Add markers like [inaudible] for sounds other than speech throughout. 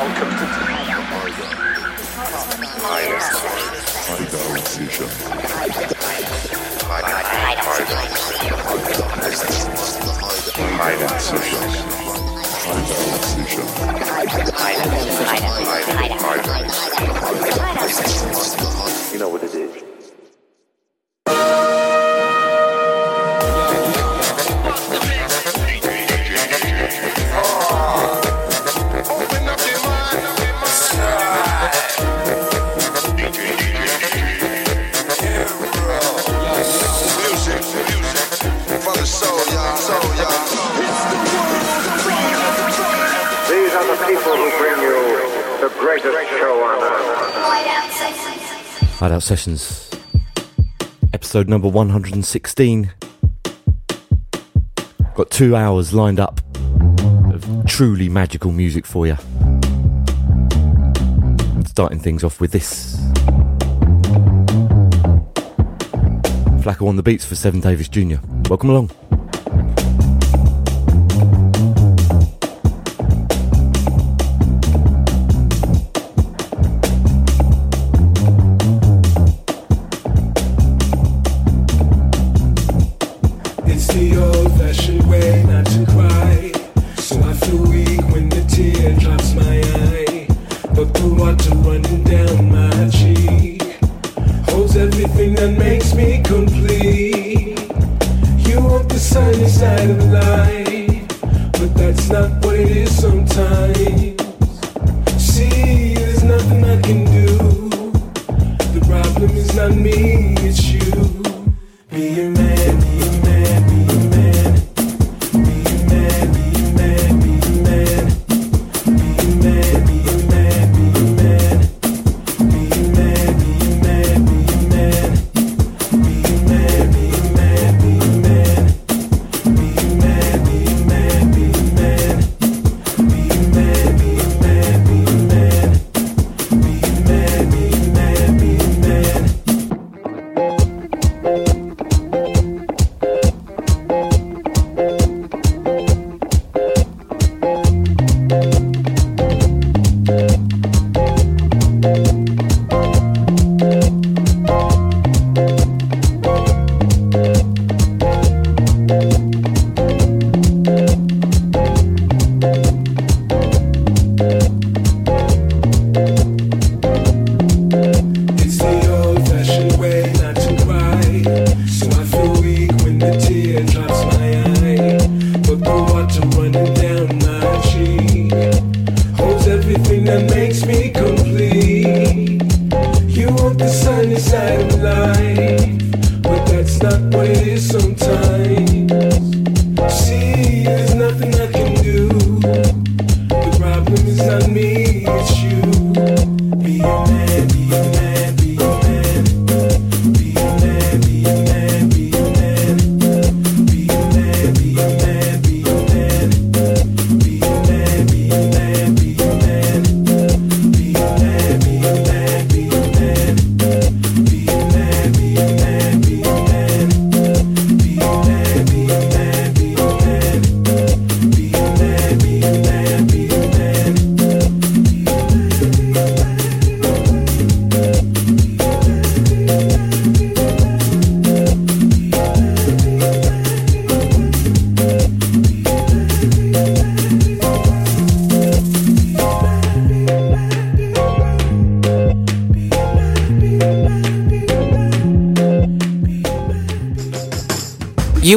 Welcome to You know what it is. greatest show on earth. Hideout Sessions, episode number 116. Got two hours lined up of truly magical music for you. Starting things off with this. Flako on the beats for Seven Davis Jr. Welcome along.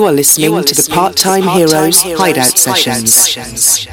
You are listening, to the Part Time Heroes, Hideout, Hideout Sessions. Sessions.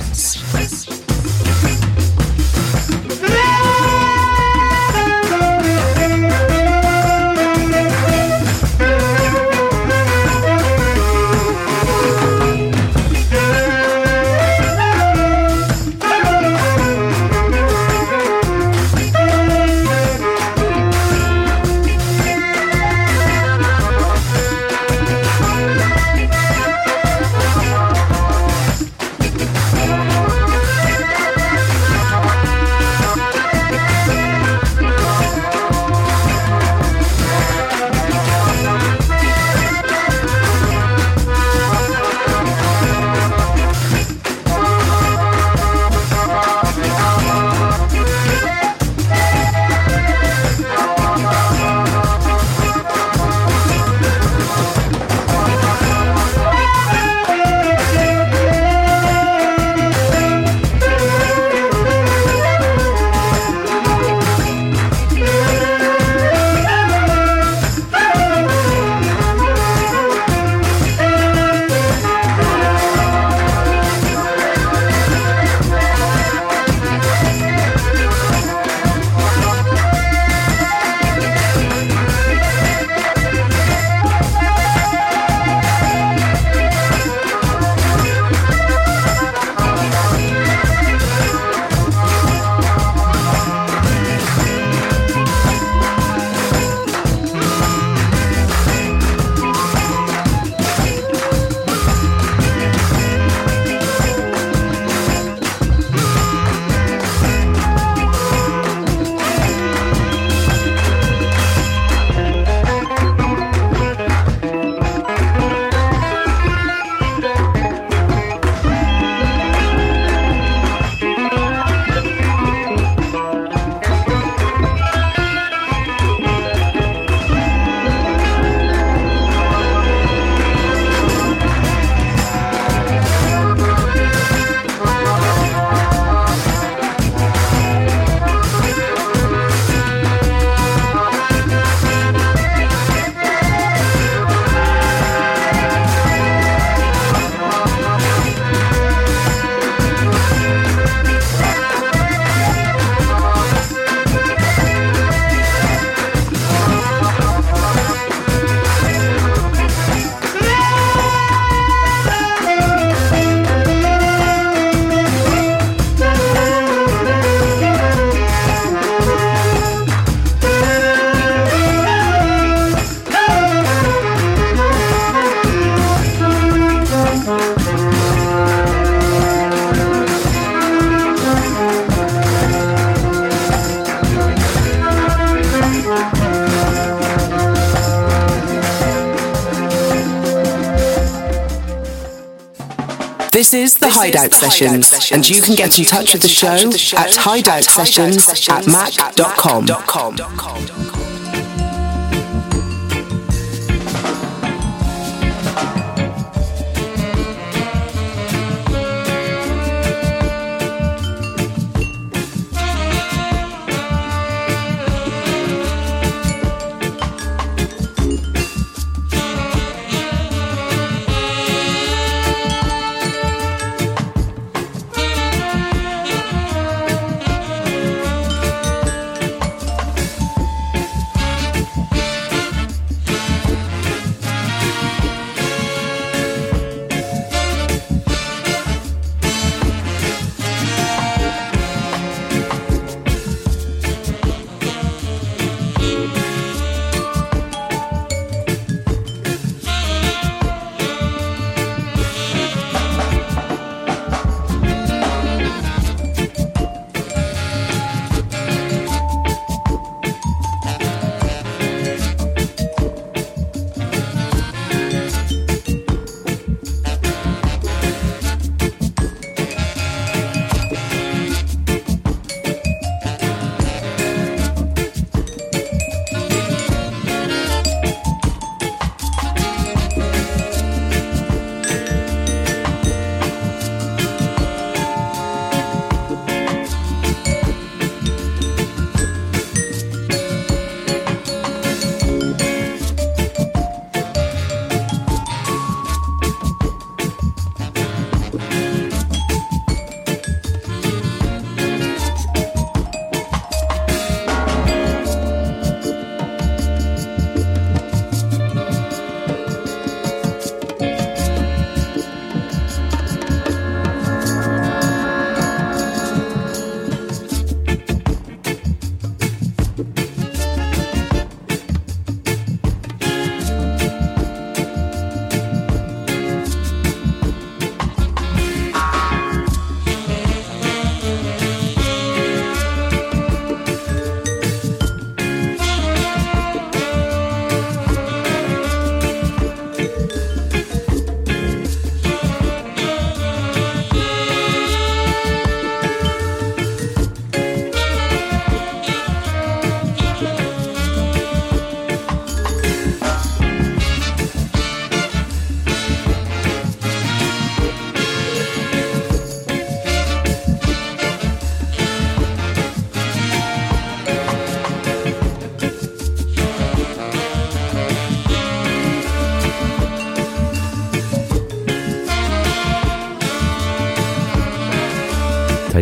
This is the Hideout Sessions, and you can get in touch with the show at hideout sessions at mac.com.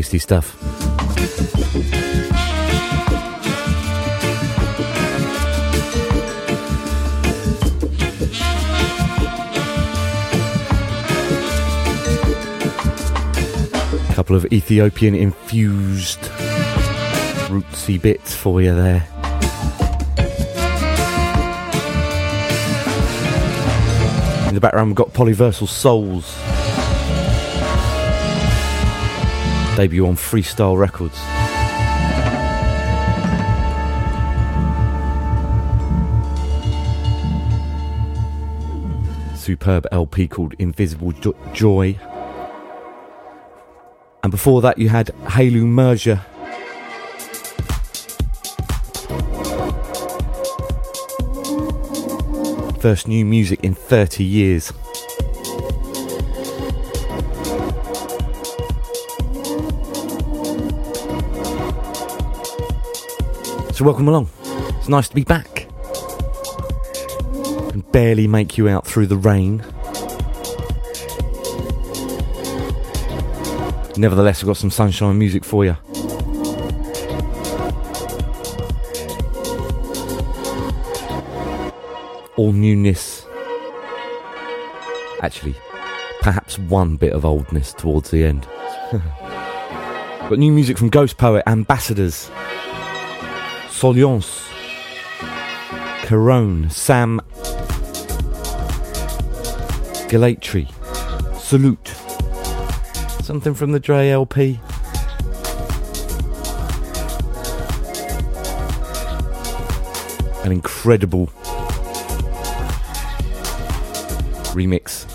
tasty stuff. A couple of Ethiopian infused rootsy bits for you there. In the background, we've got Polyversal Souls. Debut on Freestyle Records. Superb LP called Invisible jo- Joy. And before that, you had Hailu Mergia. First new music in 30 years. So, welcome along. It's nice to be back. Can barely make you out through the rain. Nevertheless, I've got some sunshine music for you. All newness. Actually, perhaps one bit of oldness towards the end. [laughs] got new music from Ghost Poet, Ambassadeurs. Souleance, Cerrone, Sam Gellaitry, Salute, something from the Dre LP. An incredible remix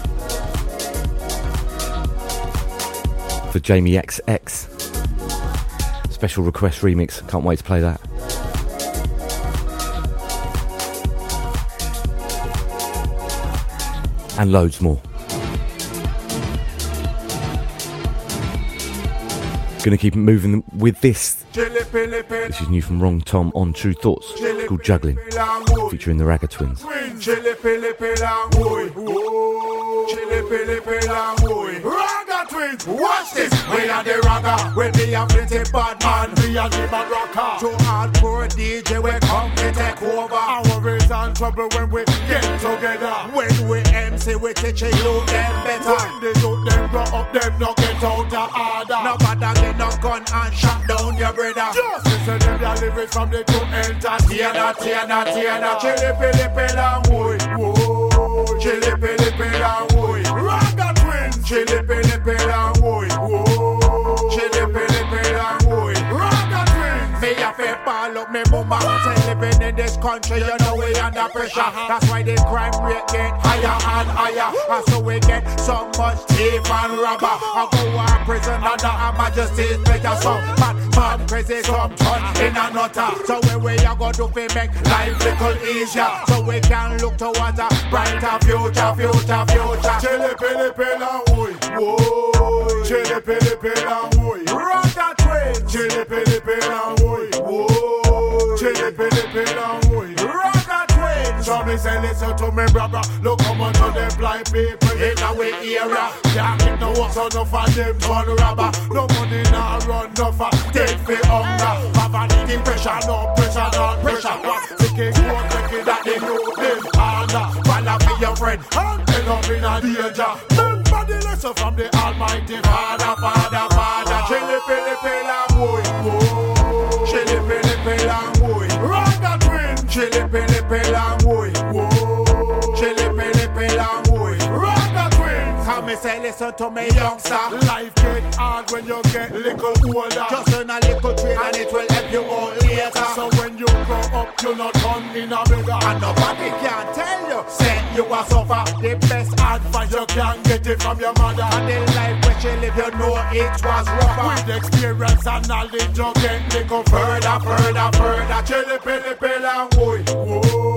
for Jamie XX special request remix. Can't wait to play that. And loads more. Gonna keep moving with this. This is new from Wrongtom on Tru Thoughts. It's called Juggling, featuring the Ragga Twins. Watch this, we are the ragga. We are plenty bad man, we are the bad rocker. To hardcore DJ, we come to take over. Our is on trouble when we get together. When we MC, we teach you them better. When they do them grow up, them not get out of order. No matter get no gun and shut down your brother. Just listen to the lyrics from the two entertainer, tainer, tainer. Chili, pili, pila, woy, woy. Chili, pili, pila, woy. Chili, pili, pila, woy, woy. Ball up me mama. Say living in this country, you know we under pressure. That's why the crime rate get higher and higher. And so we get so much thief and robber. I go to prison under Her Majesty's pleasure. So mad, mad, crazy, come turn in a nutter. So where we are going to fi make life little easier. So we can look towards a brighter future, future, future. Chili, pili, pila, oi, oi. Chili, pili, pila, oi. Ragga twins. Chili, pili, pila, oi, Chili, pili, pila, oi. Ragga twins. So me say listen to me brother. Look how much of them blind people in our area Can't keep no work so no for them turn robber No money now run no for dead for hunger. Poverty pressure no pressure no pressure. But taking court taking that they know them harder Follow me your friend. And end up in a danger. Remember the lesson from the almighty father Father father. Chili pili pila boy boy say listen to me youngster. Life get hard when you get little older. Just learn a little trade and it will help you out later. So when you grow up you're not turn in a beggar. And nobody can tell you. Say you a suffer. The best advice you can get it from your mother. And the life which you live you know it was rougher. With experience and knowledge you get little further, further, further. Chili pili pila woy Woy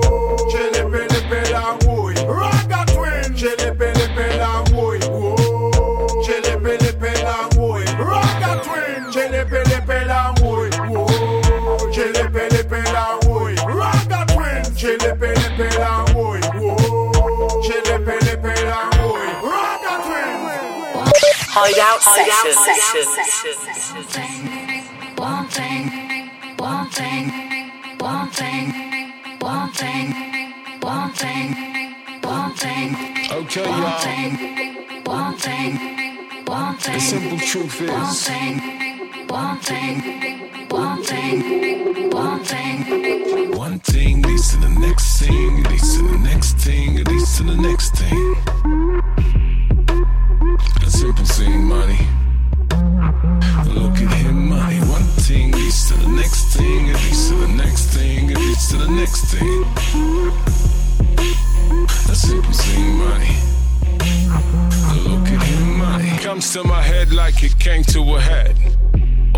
Hideout, One thing, one thing, one thing, one thing, one thing, one thing, one thing, Okay, y'all. thing, one thing, one thing. The simple truth One is, thing, one thing, one thing, one thing. one thing leads to the next thing, leads to the next thing, leads to the next thing. A simple thing, money. One thing leads to the next thing, leads to the next thing, leads to the next thing. Simple thing, money. Comes to my head like it came to a head.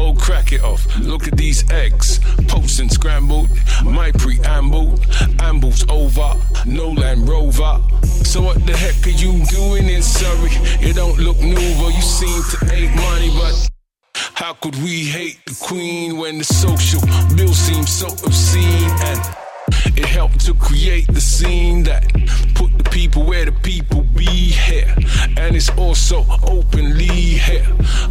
Oh, crack it off. Look at these eggs. Poached and scrambled. My preamble. Amble's over. No Land Rover. So what the heck are you doing in Surrey? You don't look new, but you seem to hate money, but how could we hate the queen when the social bill seems so obscene and it helped to create the scene that put the people where the people be here. And it's also openly here.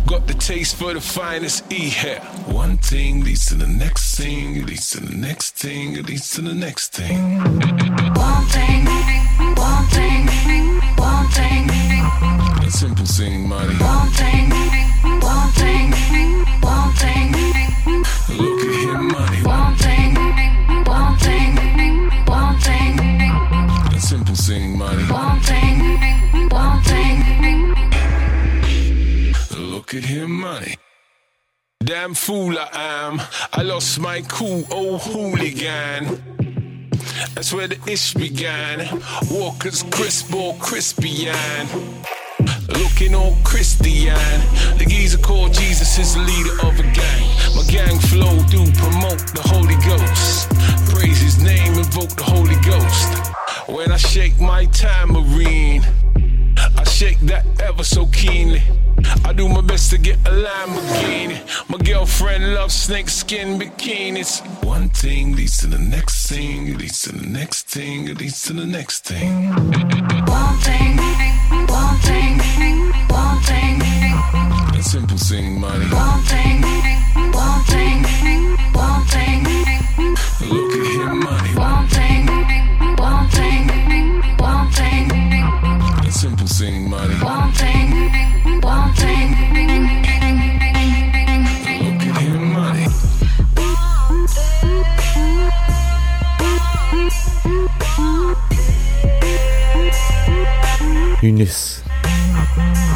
Got the taste for the finest e here. One thing leads to the next thing leads to the next thing leads to the next thing. One thing, one thing, one thing, a simple thing money one thing, one thing, one thing, simple thing money one thing, one thing. Look at him, money. Damn fool I am. I lost my cool old hooligan. That's where the ish began. Walker's crisp or crispy and looking all Christian. The geezer called Jesus is the leader of a gang. My gang flow do promote the Holy Ghost. Praise his name, invoke the Holy Ghost. When I shake my tambourine, I shake that ever so keenly. I do my best to get a Lamborghini. My girlfriend loves snakeskin bikinis. One thing leads to the next thing, leads to the next thing, leads to the next thing. One thing, one thing, one thing, A simple thing, money. one thing, one thing, A simple thing, money. one thing, one thing. Look at him, money. Eunice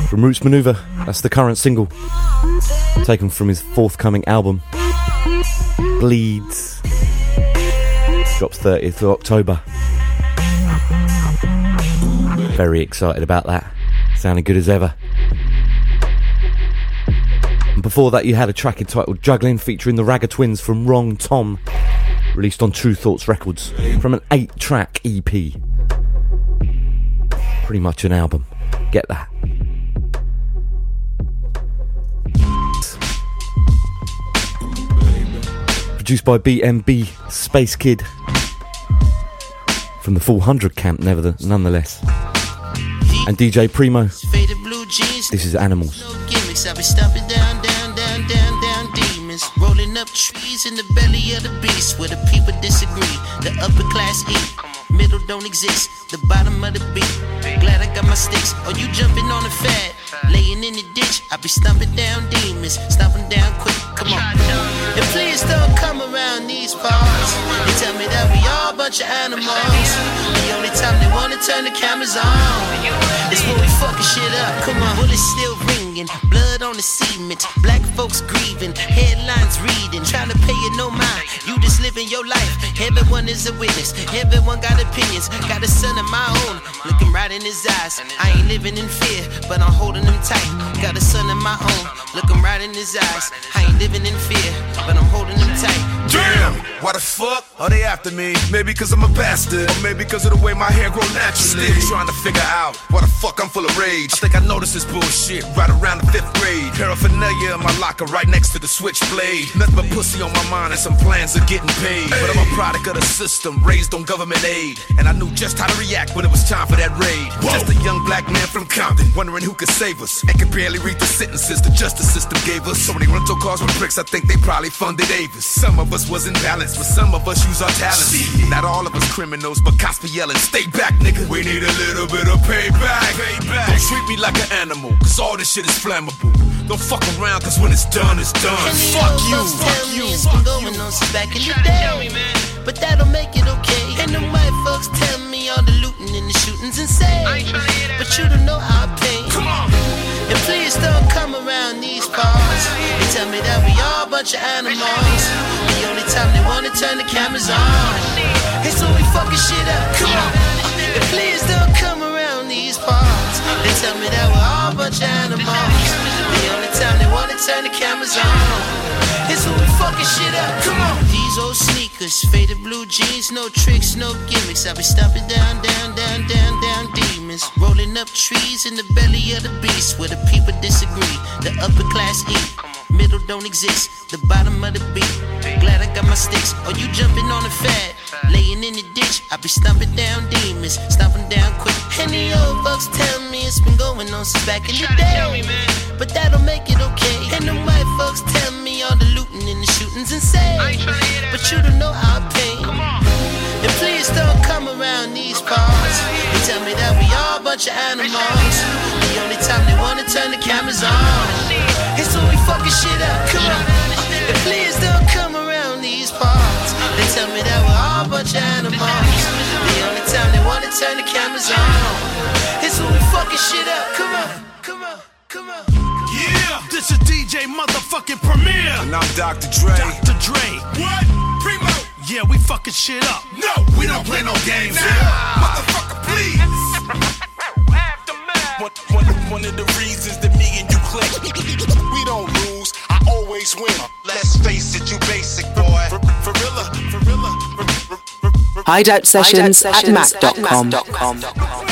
from Roots Manuva. That's the current single, taken from his forthcoming album, Bleeds. Drops 30th of October. Very excited about that. Sounding good as ever. And before that, you had a track entitled Juggling featuring the Ragga Twins from Wrongtom, released on Tru Thoughts Records from an eight track EP pretty much an album. Get that. Produced by BMB Spacekid from the 400 camp, never nonetheless. And DJ Primo. Faded blue jeans, This is Animals. no gimmicks. I be stomping down, down, down, down, down demons. Rolling up trees in the belly of the beast where the people disagree. The upper class eat, middle don't exist. The bottom of the beat. Glad I got my sticks. Or you jumping on the fad, laying in the ditch. I be stomping down demons, stomping down quick. Come on. And please don't come around these parts. They tell me that we all a bunch of animals. The only time they wanna turn the cameras on is when we fucking shit up. Come on, bullets still ringing, blood on the cement, black folks grieving, headlines reading, trying to pay it no mind. You just living your life. Everyone is a witness. Everyone got opinions. Got a son of my own, looking right in his eyes. I ain't living in fear, but I'm holding him tight. Got a son of my own, looking right in his eyes. I ain't living in fear, but I'm holding him tight. Damn, why the fuck are they after me? Maybe cause I'm a bastard, or maybe cause of the way my hair grow naturally. Still trying to figure out why the fuck I'm full of rage. I think I noticed this bullshit right around the fifth grade. Paraphernalia in my locker right next to the switchblade. Nothing but pussy on my mind and some plans of getting paid. But I'm a product of the system, raised on government aid. And I knew just how to react when it was time for that raid. Just a young black man from Compton, wondering who could save us. And could barely read the sentences the justice system gave us. So many rental cars with bricks, I think they probably funded Avis. Some of us was in balance, but some of us use our talents. Not all of us criminals, but cops be yelling, stay back, nigga. We need a little bit of payback. payback. Don't treat me like an animal, cause all this shit is flammable. Don't fuck around, cause when it's done, it's done. And the Fuck you, fuck you, me it's fuck been you. going on since back in the day. But that don't make it okay. And the white folks tell me all the looting and the shootings insane. But you don't know our pain. Come on. And please don't come around these parts. They tell me that we all a bunch of animals. The only time they wanna turn the cameras on is when we fucking shit up. Come on. And please don't come around these parts. They tell me that we're all a bunch of animals. The only time they wanna turn the cameras on is when we fucking shit up. Come on. These old sneakers, faded blue jeans, no tricks, no gimmicks. I be stomping down, down, down, down, down demons. Rolling up trees in the belly of the beast where the people disagree. The upper class eat, middle don't exist. The bottom of the beat. Glad I got my sticks. Are you jumping on the fad, laying in the ditch. I be stomping down demons, stomping down quick. And the old folks tell me it's been going on since back in the day. But that don't make it okay. And the white folks tell me all the looting and the shootings insane. But you don't know our pain. And please don't come around bunch of animals. The only time they wanna turn the cameras on is when we fucking shit up. Come on. And please don't come around these parts. They tell me that we're all a bunch of animals. The only time they wanna turn the cameras on is when we fucking shit up. Come on, come on, come on. Yeah, this is DJ motherfucking Premier. And I'm Dr. Dre. Dr. Dre. What? Primo. Yeah, we fucking shit up. No, we don't play no games here. Motherfucker, please. One, one, one of the reasons that me and you click. We don't lose, I always win. Let's face it, you basic boy. For Hideout Sessions at Mac.com.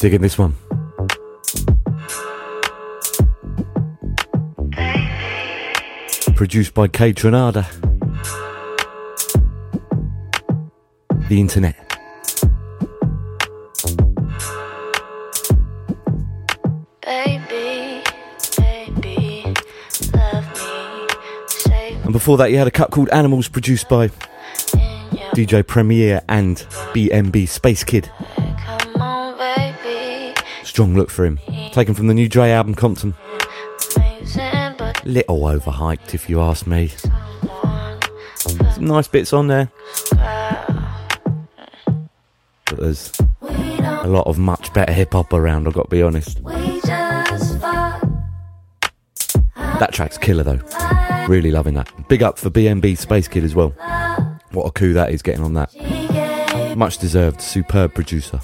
Digging this one. Produced by Kaytranada. The internet. Baby, baby, love me. Say And before that, you had a cut called Animals, produced by DJ Premier and BMB Spacekid. Strong look for him. Taken from the new Dre album, Compton. Little overhyped, if you ask me. Some nice bits on there. But there's a lot of much better hip hop around, I've got to be honest. That track's killer though. Really loving that. Big up for BMB Spacekid as well. What a coup that is getting on that. Much deserved, superb producer.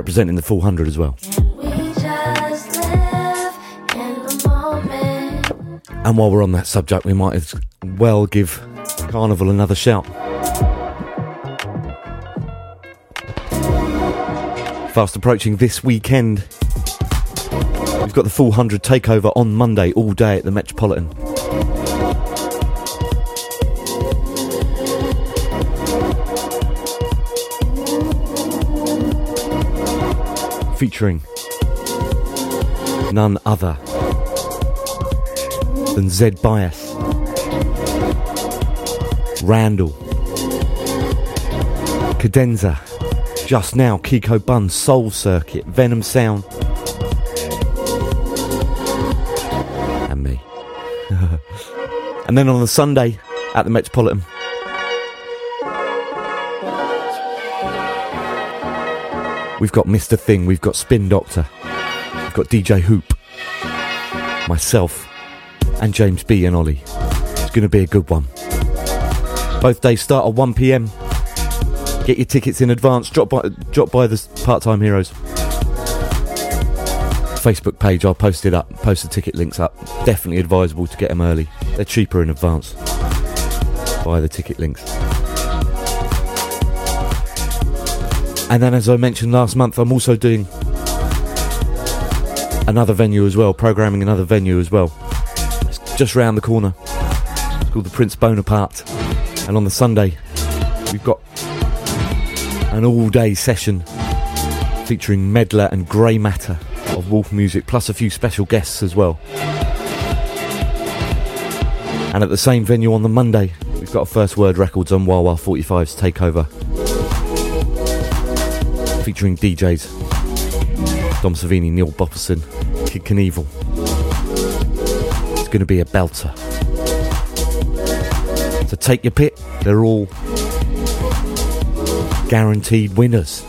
I gave up. Representing the full 100 as well. We just live in the moment. And while we're on that subject, we might as well give Carnival another shout. Fast approaching this weekend. We've got the full 100 takeover on Monday, all day at the Metropolitan. Featuring none other than Zed Bias, Randall, Cadenza, Just Now, Kiko Bun, Soul Circuit, Venom Sound, and me. [laughs] and then on the Sunday at the Metropolitan, we've got Mr. Thing, we've got Spin Doctor, we've got DJ Hoop, myself, and James B and Ollie. It's going to be a good one. Both days start at 1 pm. Get your tickets in advance. Drop by, drop by the Part Time Heroes Facebook page. I'll post it up. Post the ticket links up. Definitely advisable to get them early. They're cheaper in advance. Buy the ticket links. And then, as I mentioned last month, I'm also doing another venue as well, programming another venue as well. It's just round the corner. It's called the Prince Bonaparte. And on the Sunday, we've got an all day session featuring Medlar and Grey Matter of Wolf Music, plus a few special guests as well. And at the same venue on the Monday, we've got First Word Records on Wah Wah 45's Takeover, featuring DJs Dom Servini, Neil Bopperson, Kid Knievel. It's going to be a belter. So take your pick, they're all guaranteed winners.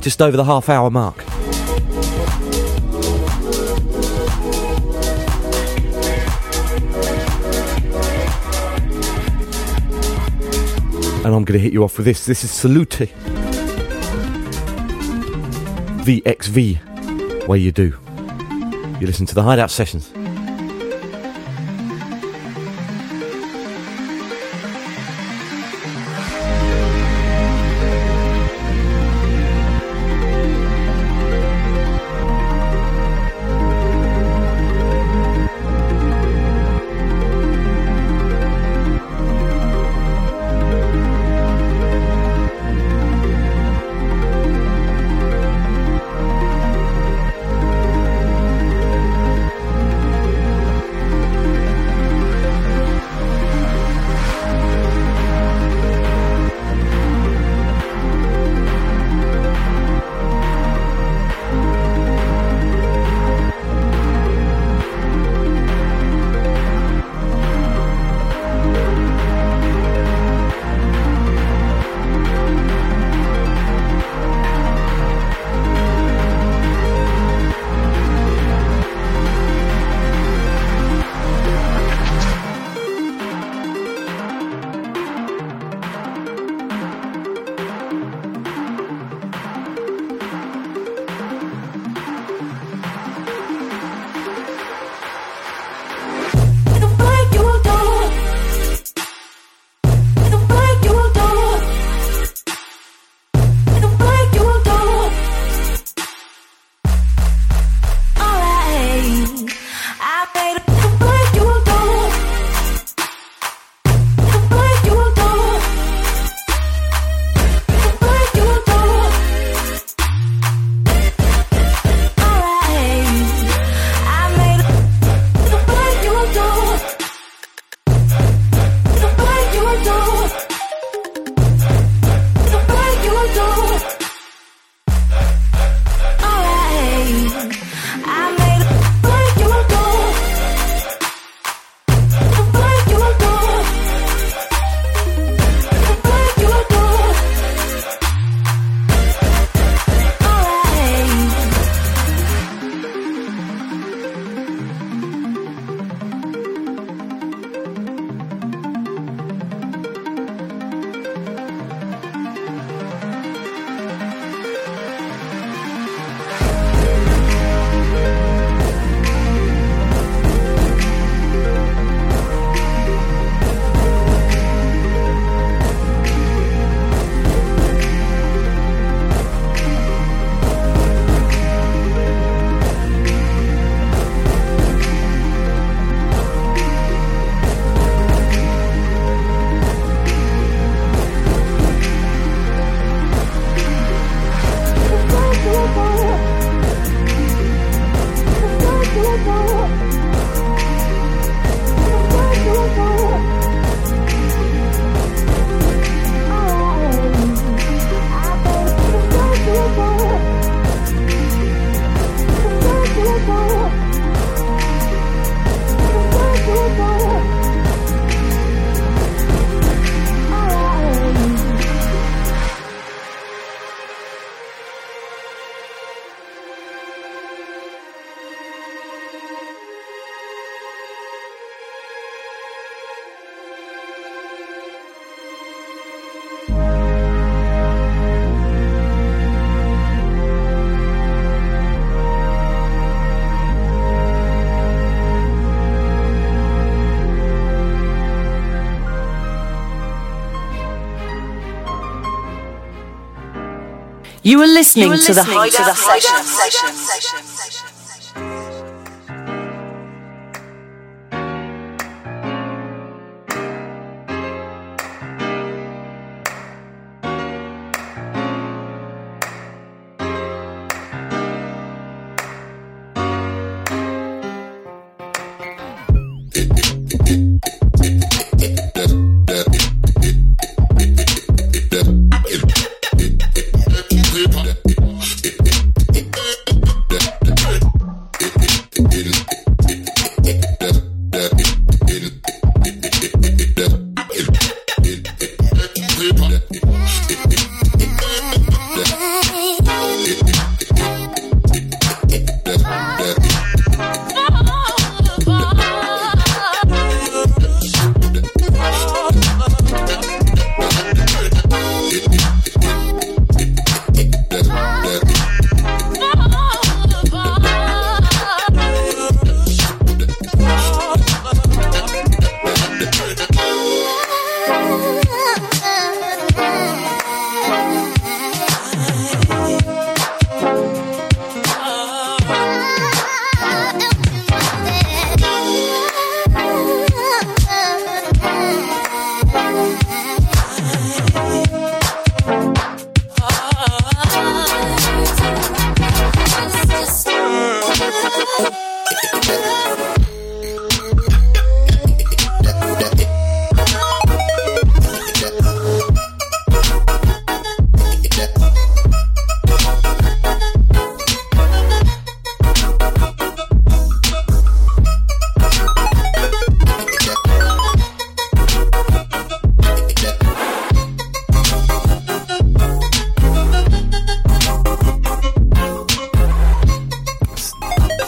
Just over the half hour mark. And I'm going to hit you off with this. This is Salute VXV. Way you do. You listen to the Hideout Sessions. You are listening, to, the Hideout Sessions.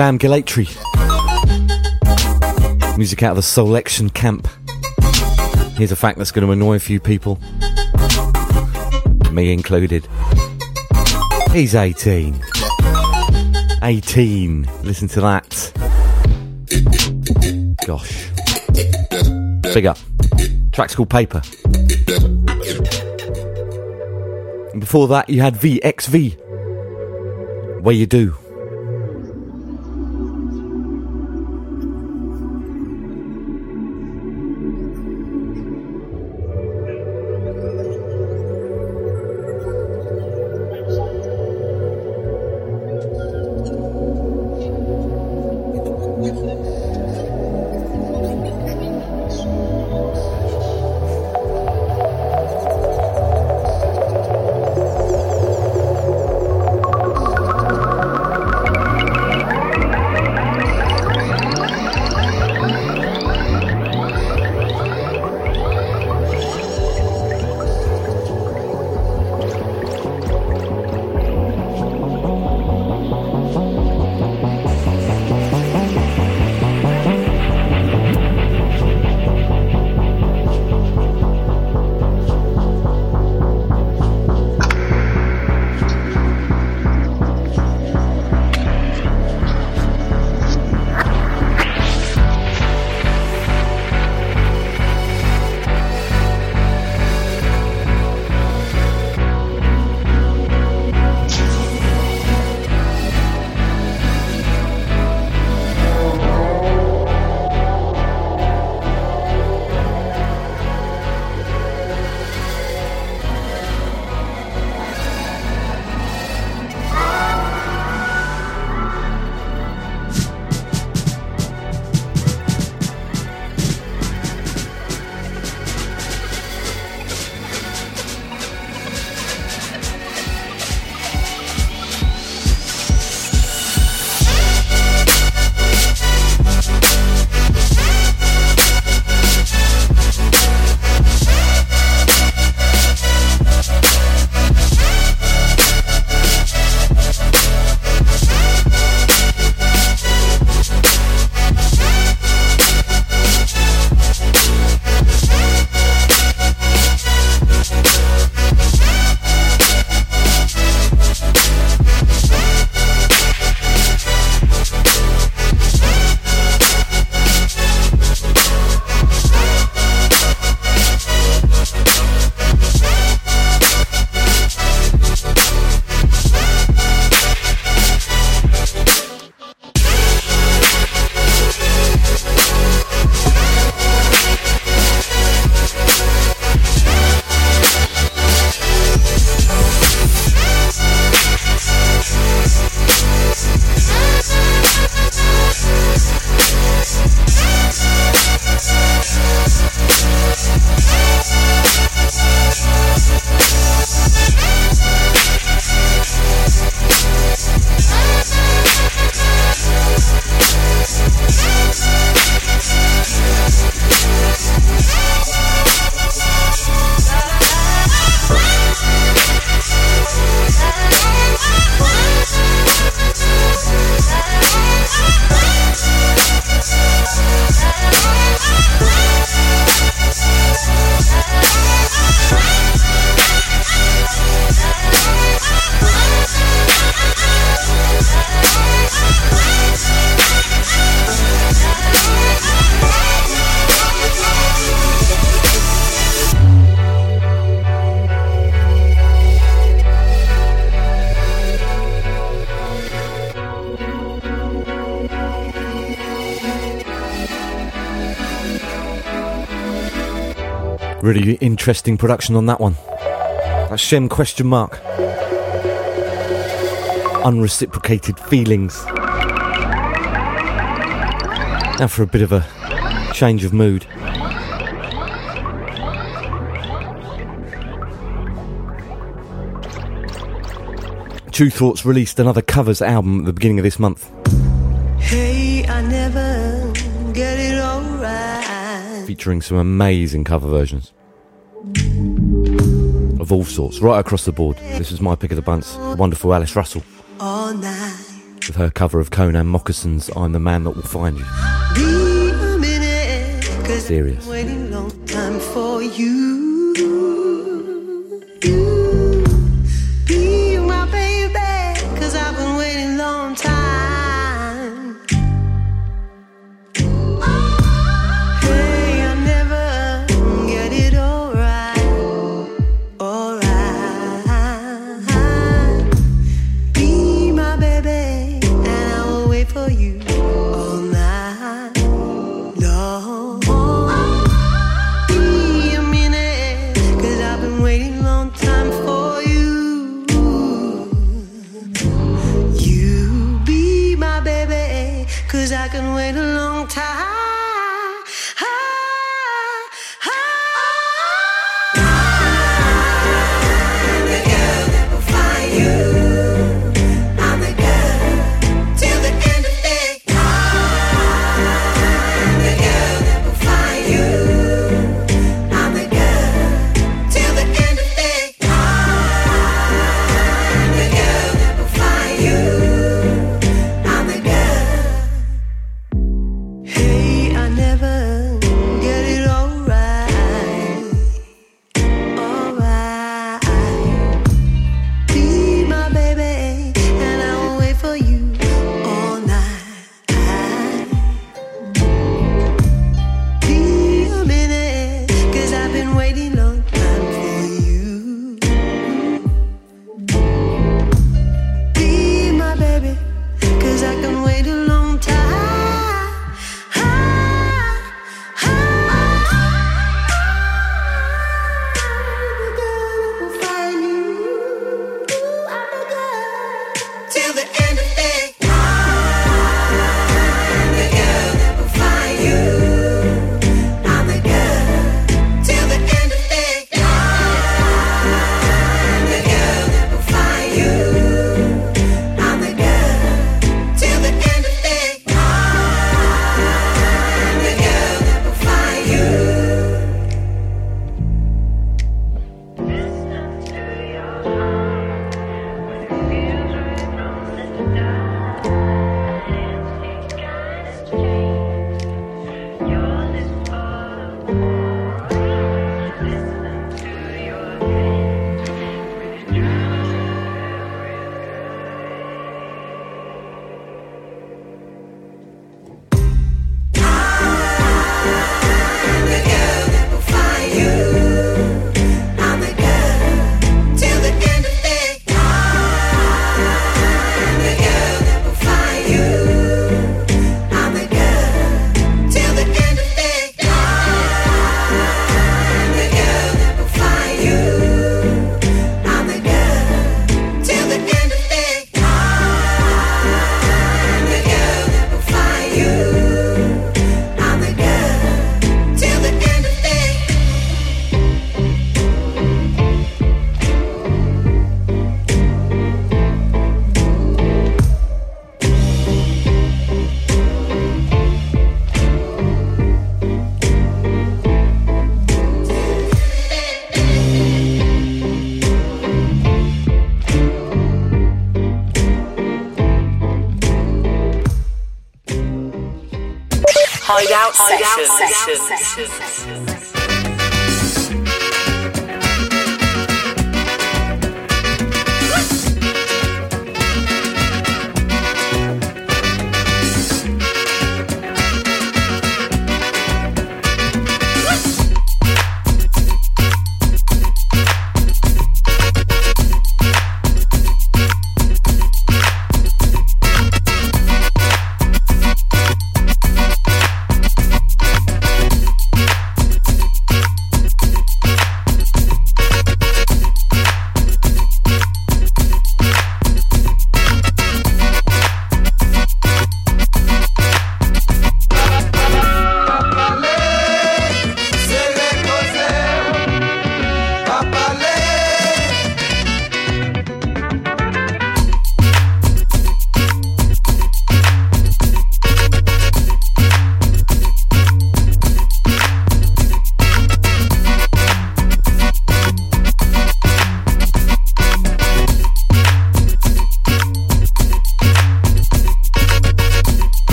Sam Gellaitry. Music out of the Soulection Camp. Here's a fact that's going to annoy a few people, me included. He's 18. 18. Listen to that. Gosh. Big up. Track's called Paper. And before that, you had VXV. Where you do. Really interesting production on that one. That's Shem question mark. Unreciprocated feelings. Now for a bit of a change of mood. Tru Thoughts released another covers album at the beginning of this month, Hey, I never get it all right. featuring some amazing cover versions of all sorts, right across the board. This was my pick of the bunch. The wonderful Alice Russell All night. with her cover of Connan Mockasin's, I'm the Man That Will Find You. Be a minute. Serious. Hideout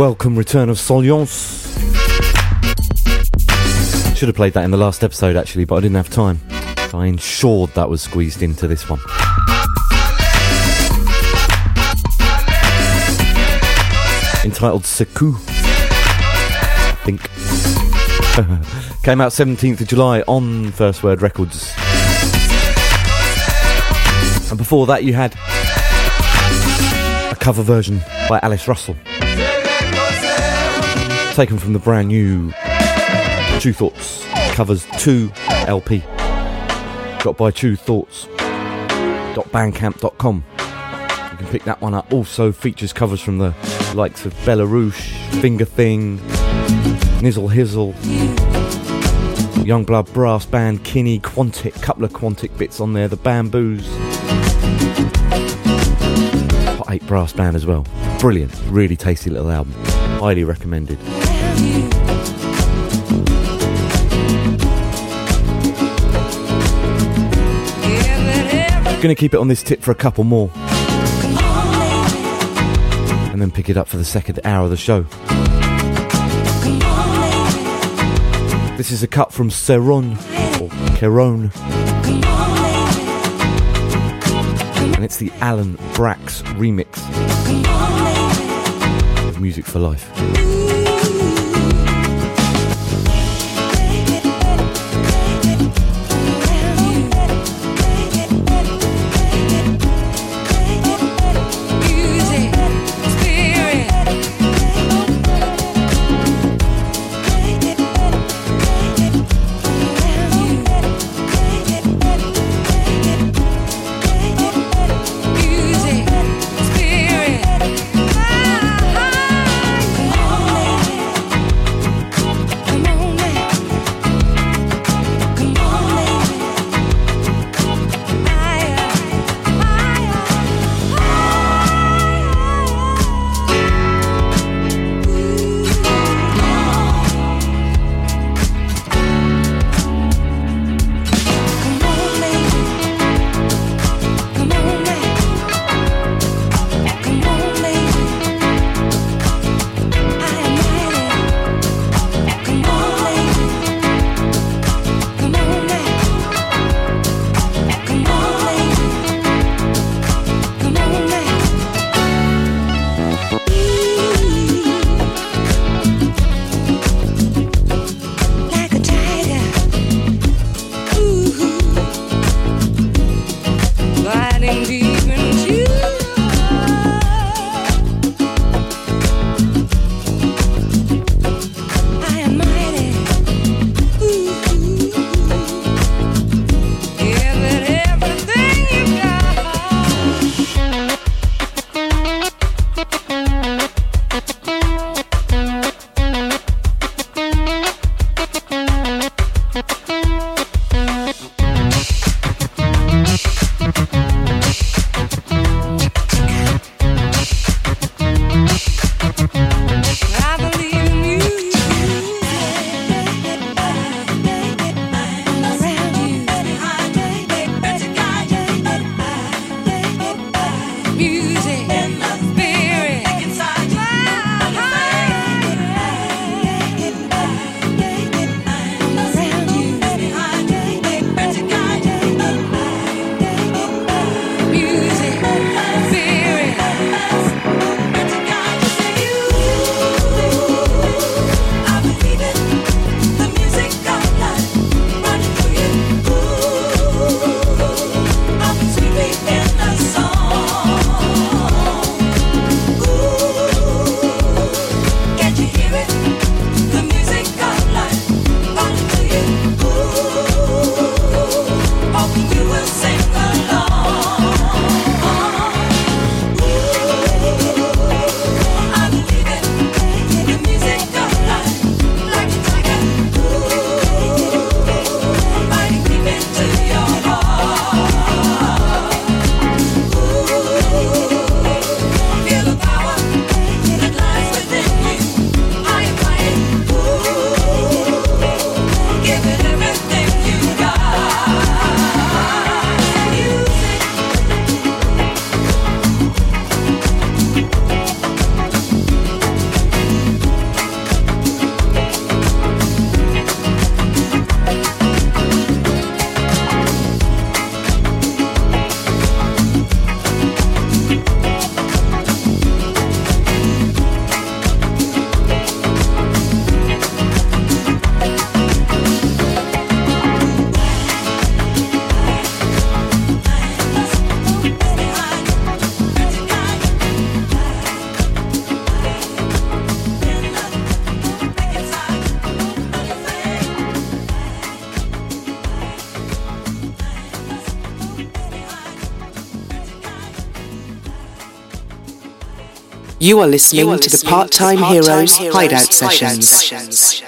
welcome return of Souleance. Should have played that in the last episode actually, but I didn't have time. So I ensured that was squeezed into this one. Entitled Secoue. I think. [laughs] Came out 17th of July on First Word Records. And before that, you had a cover version by Alice Russell taken from the brand new Tru Thoughts covers 2 LP. Got by truthoughts.bandcamp.com. You can pick that one up. Also features covers from the likes of Belleruche, Finger Thing, Nizzle Hizzle, Youngblood Brass Band, Kinny, Quantic, couple of Quantic bits on there, the Bamboos. Hot 8 Brass Band as well. Brilliant, really tasty little album. Highly recommended. Gonna keep it on this tip for a couple more. And then pick it up for the second hour of the show. This is a cut from Cerrone, or Keron. And it's the Alan Braxe remix of Music for Life. You are listening, you are listening to the Part Time Heroes Hideout Sessions.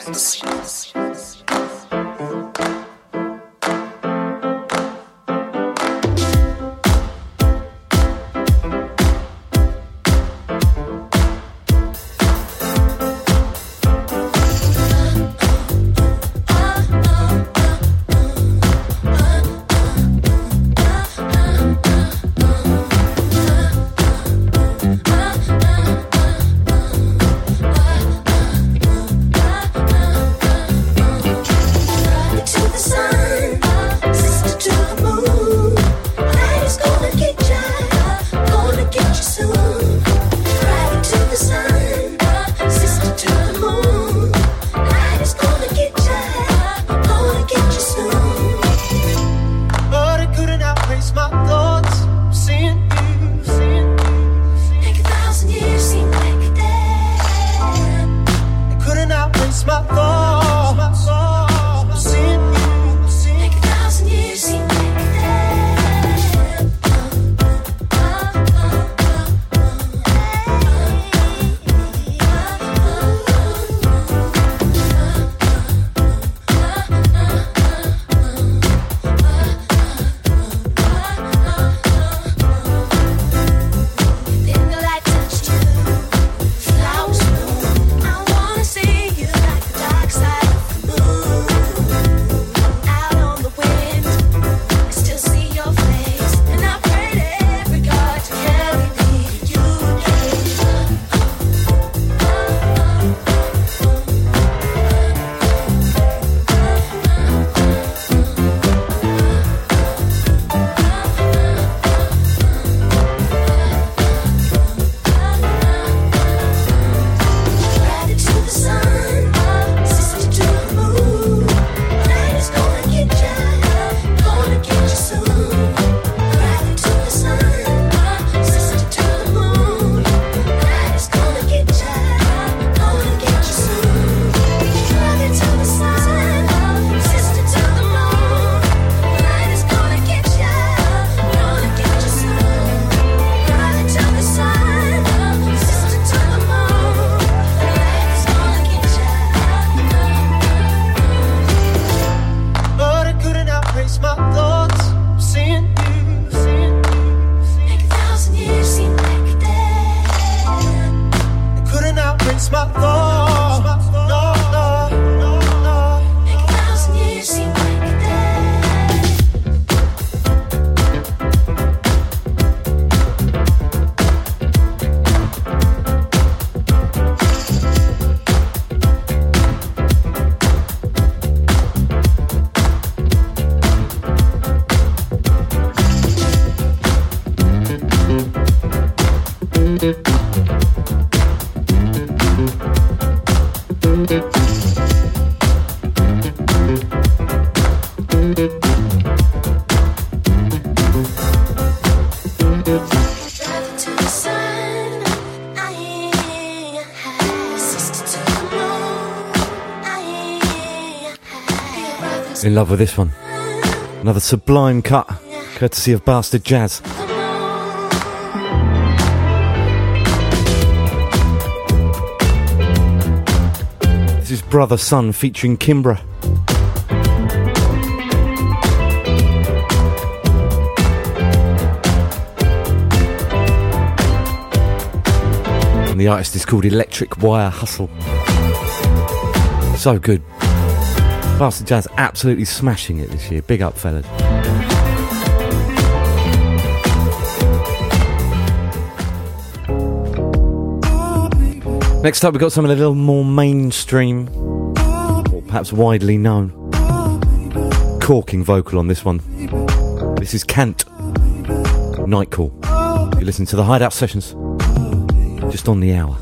In love with this one. Another sublime cut, courtesy of Bastard Jazz. This is Brother Sun featuring Kimbra. And the artist is called Electric Wire Hustle. So good. Bastard Jazz absolutely smashing it this year. Big up, fellas. Next up, we've got something a little more mainstream, or perhaps widely known. Corking vocal on this one. This is KANT Night Call. You listen to the Hideout Sessions, just on the hour.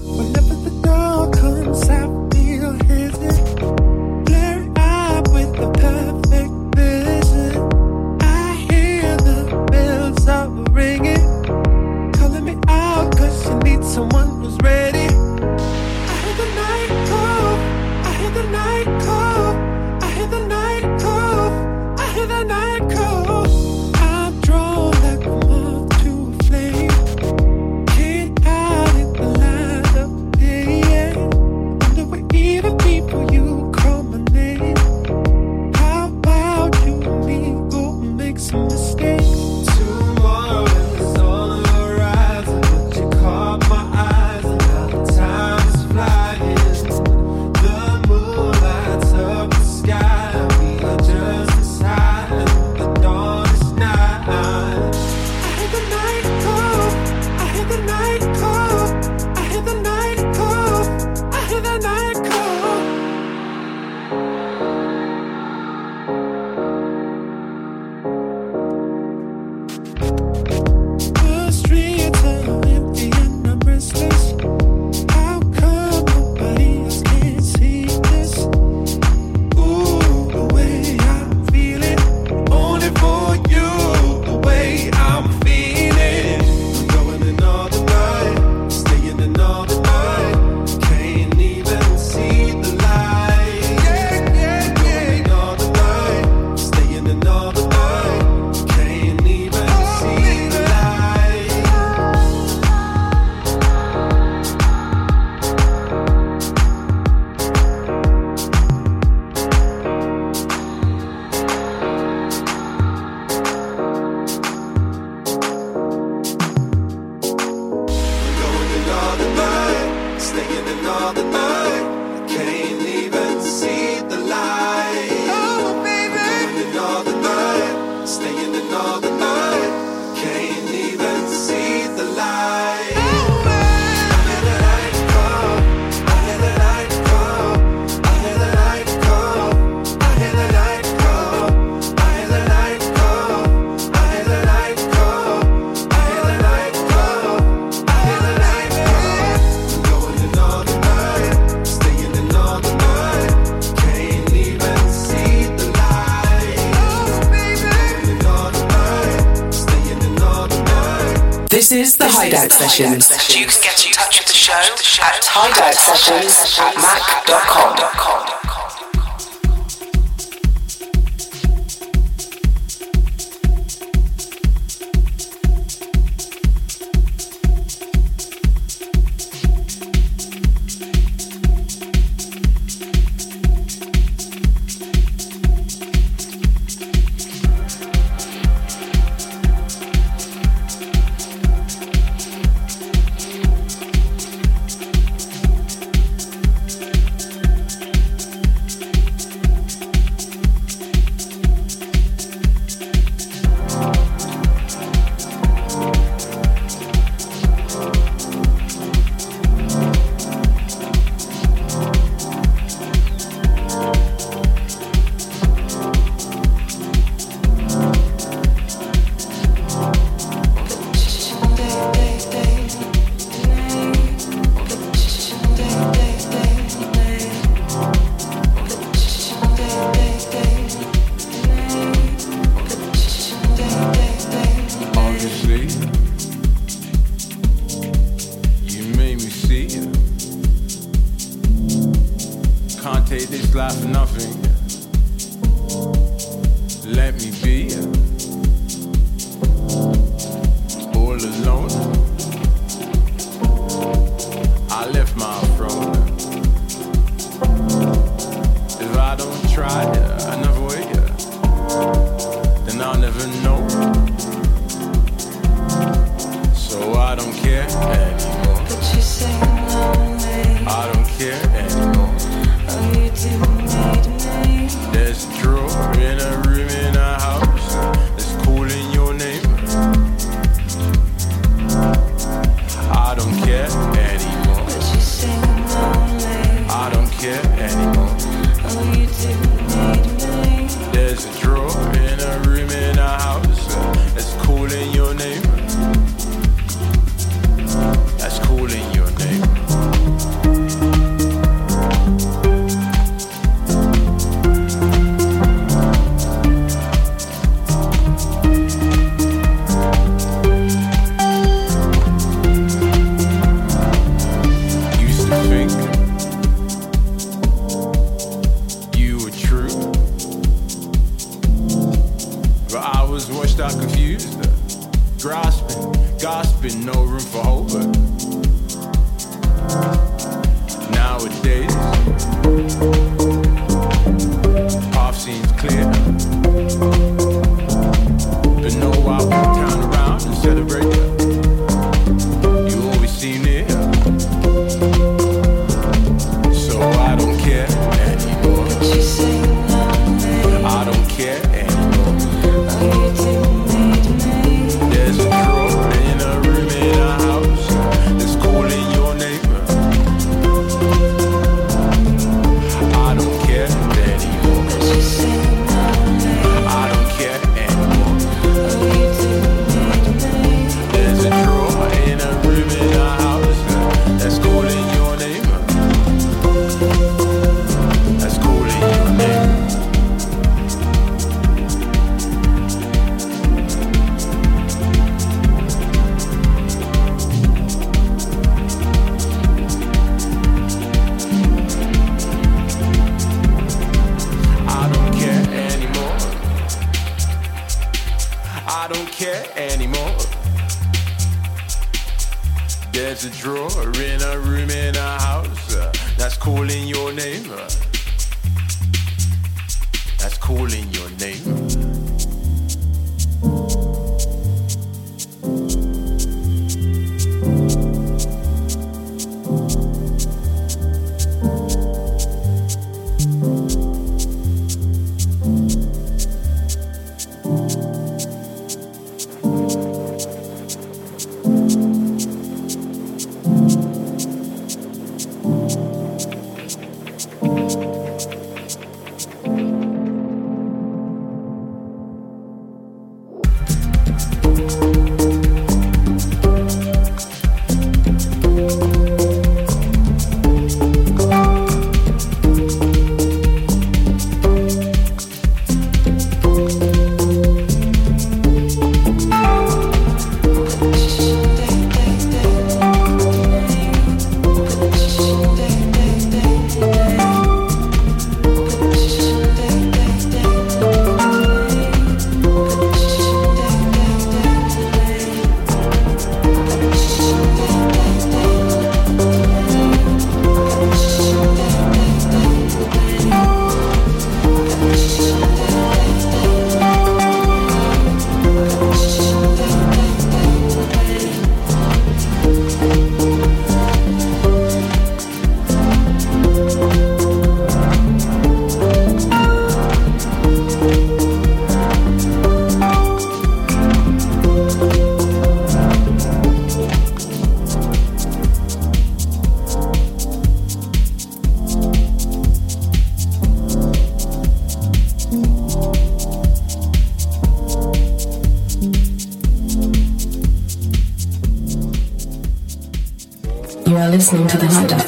Hideout Sessions. You can get in touch with the show at hideoutsessions at mac.com.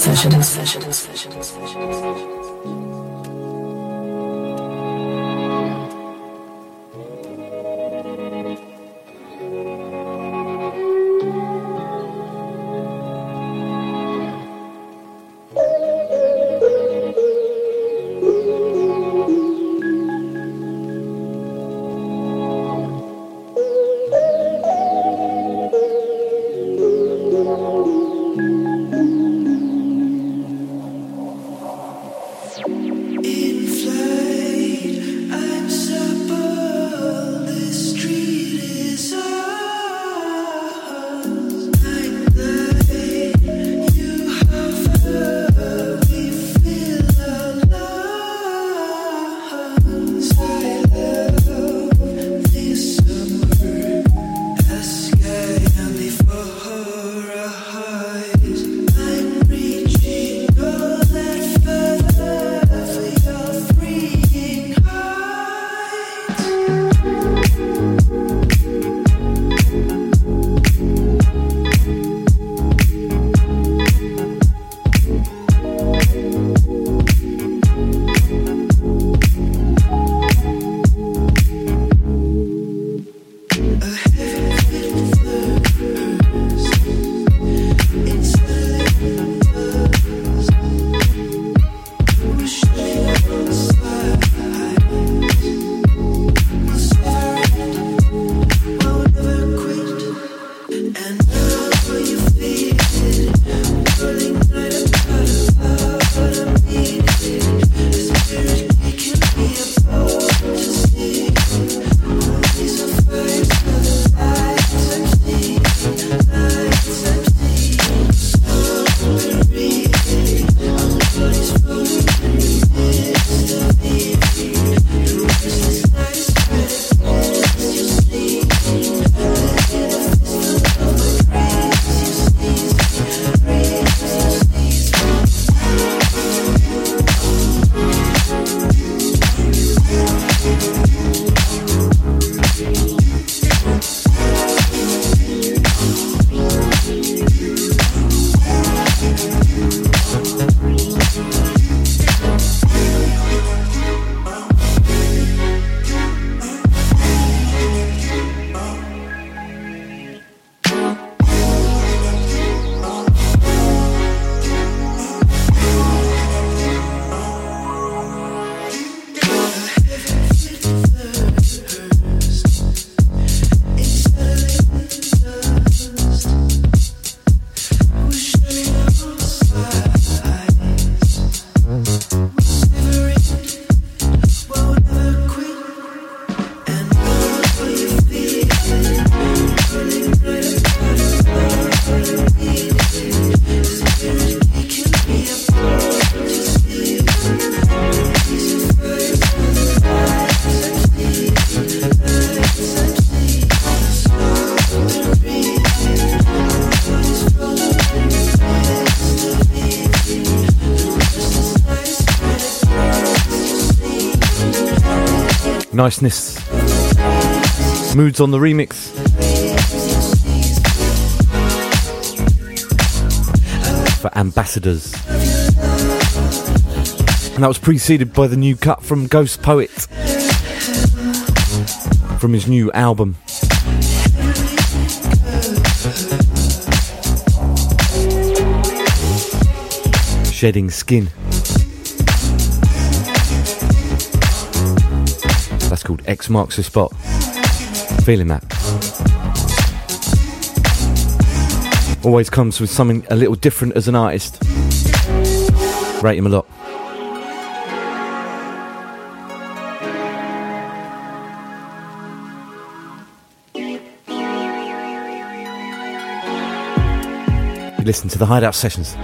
Sessions. Niceness. Moods on the remix. For Ambassadeurs. And that was preceded by the new cut from Ghostpoet. From his new album. Shedding Skin. That's called X Marks the Spot. Feeling that. Always comes with something a little different as an artist. Rate him a lot. You listen to the Hideout Sessions.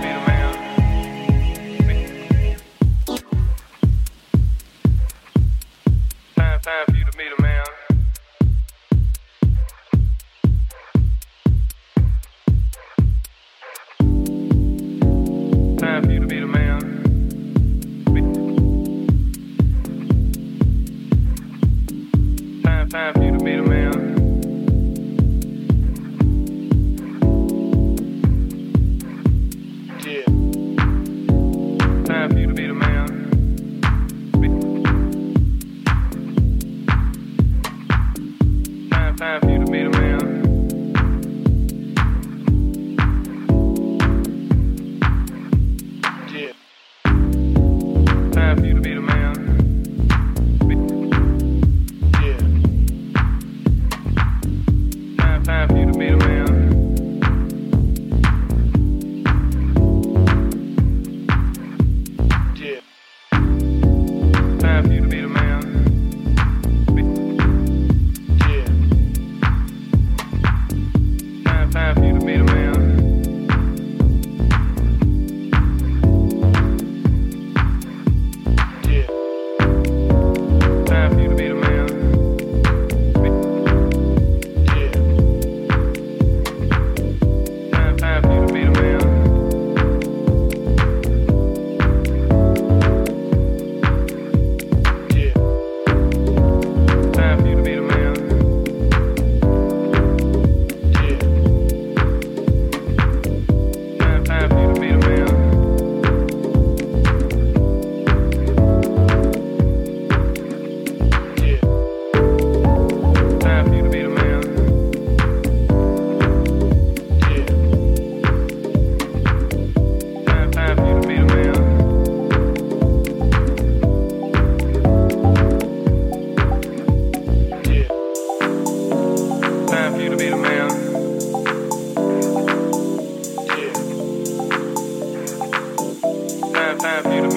Time, for you to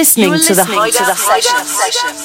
listening, you are listening to the Hideout, to the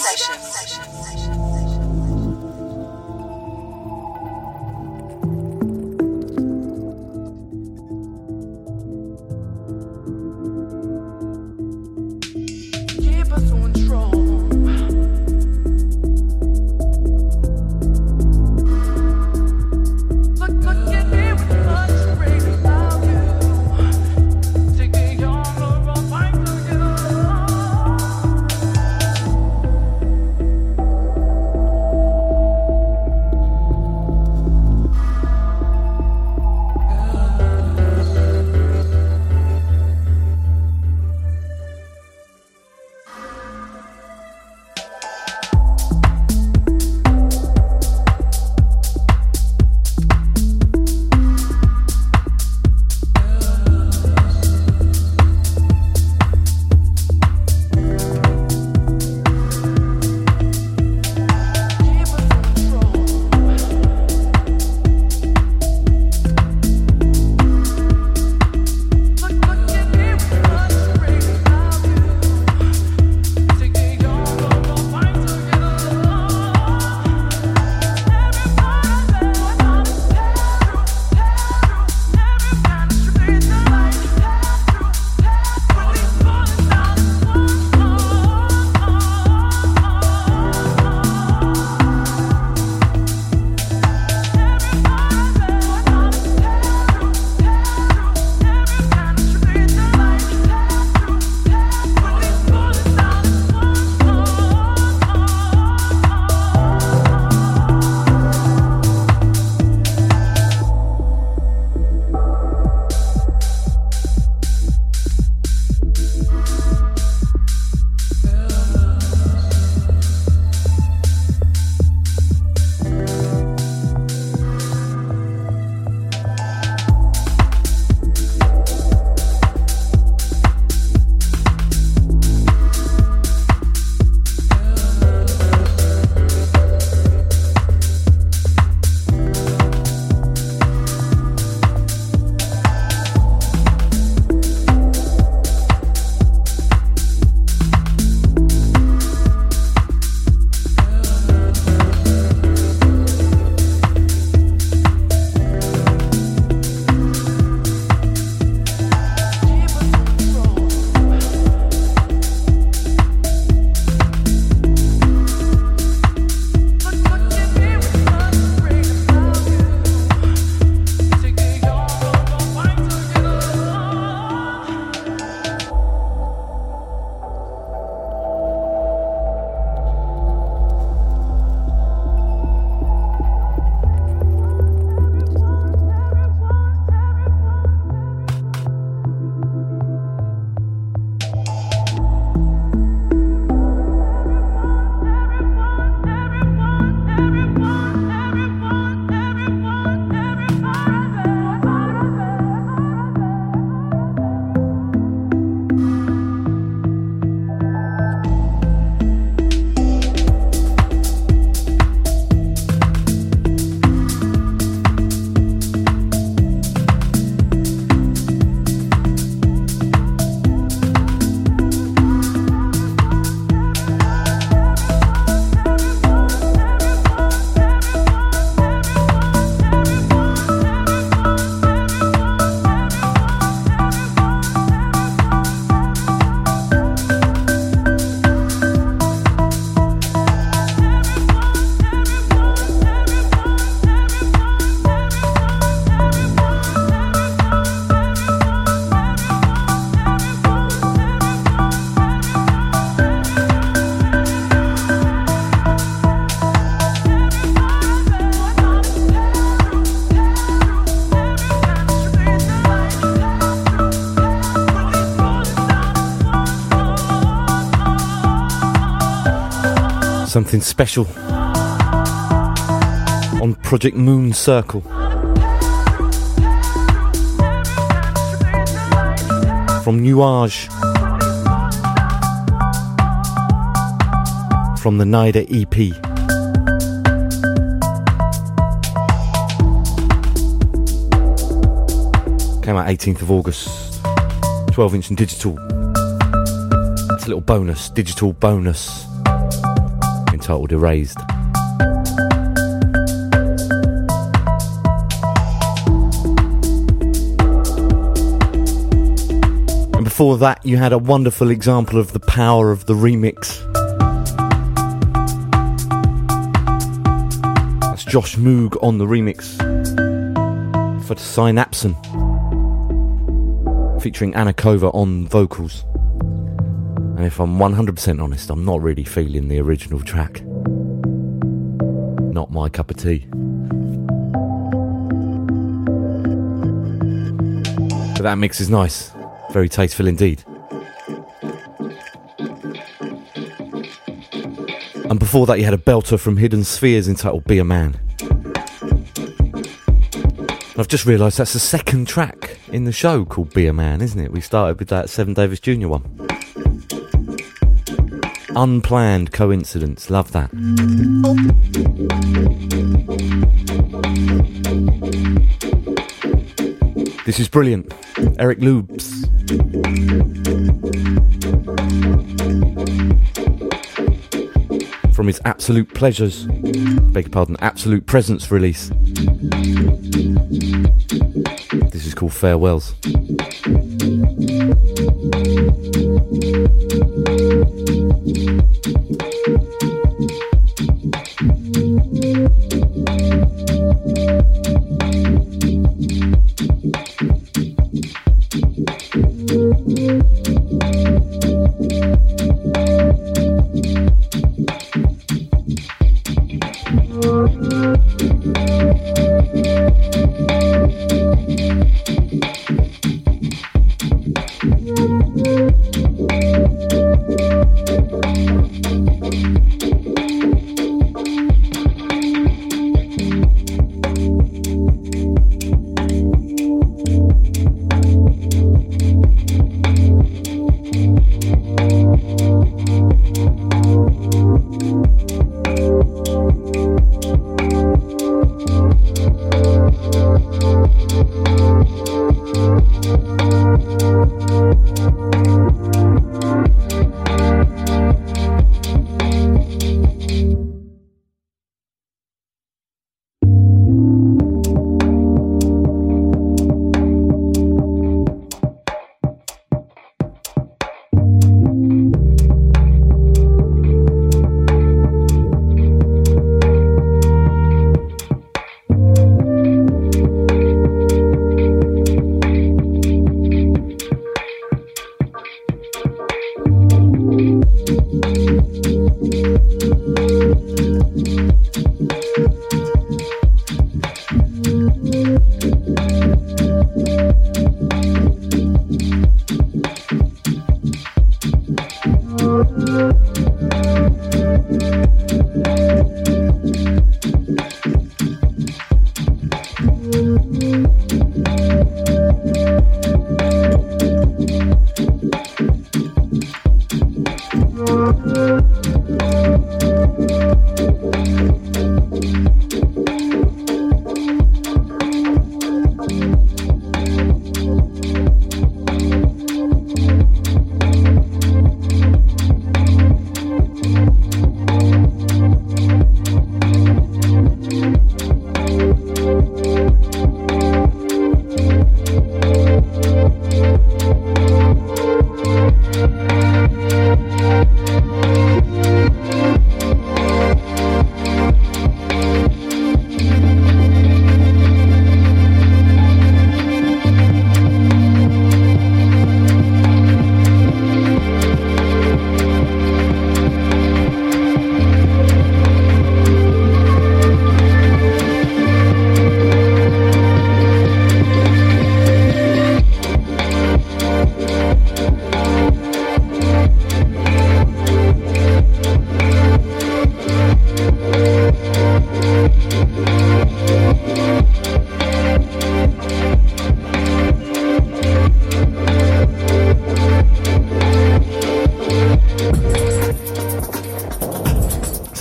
something special on Project Mooncircle. From Nuage. From the NIDA EP. Came out 18th of August. 12 inch and digital. It's a little bonus, digital bonus entitled Erased. And before that, you had a wonderful example of the power of the remix. That's Josh Moog on the remix for Synapson, featuring Anna Kova on vocals. And if I'm 100% honest, I'm not really feeling the original track. Not my cup of tea. But that mix is nice. Very tasteful indeed. And before that, you had a belter from Hidden Spheres entitled Be a Man. I've just realised that's the second track in the show called Be a Man, isn't it? We started with that Seven Davis Jr. one. Unplanned coincidence. Love that. This is brilliant. Erik Luebs. From his Absolute Pleasures, beg your pardon, Absolute Presence release. This is called Farewells.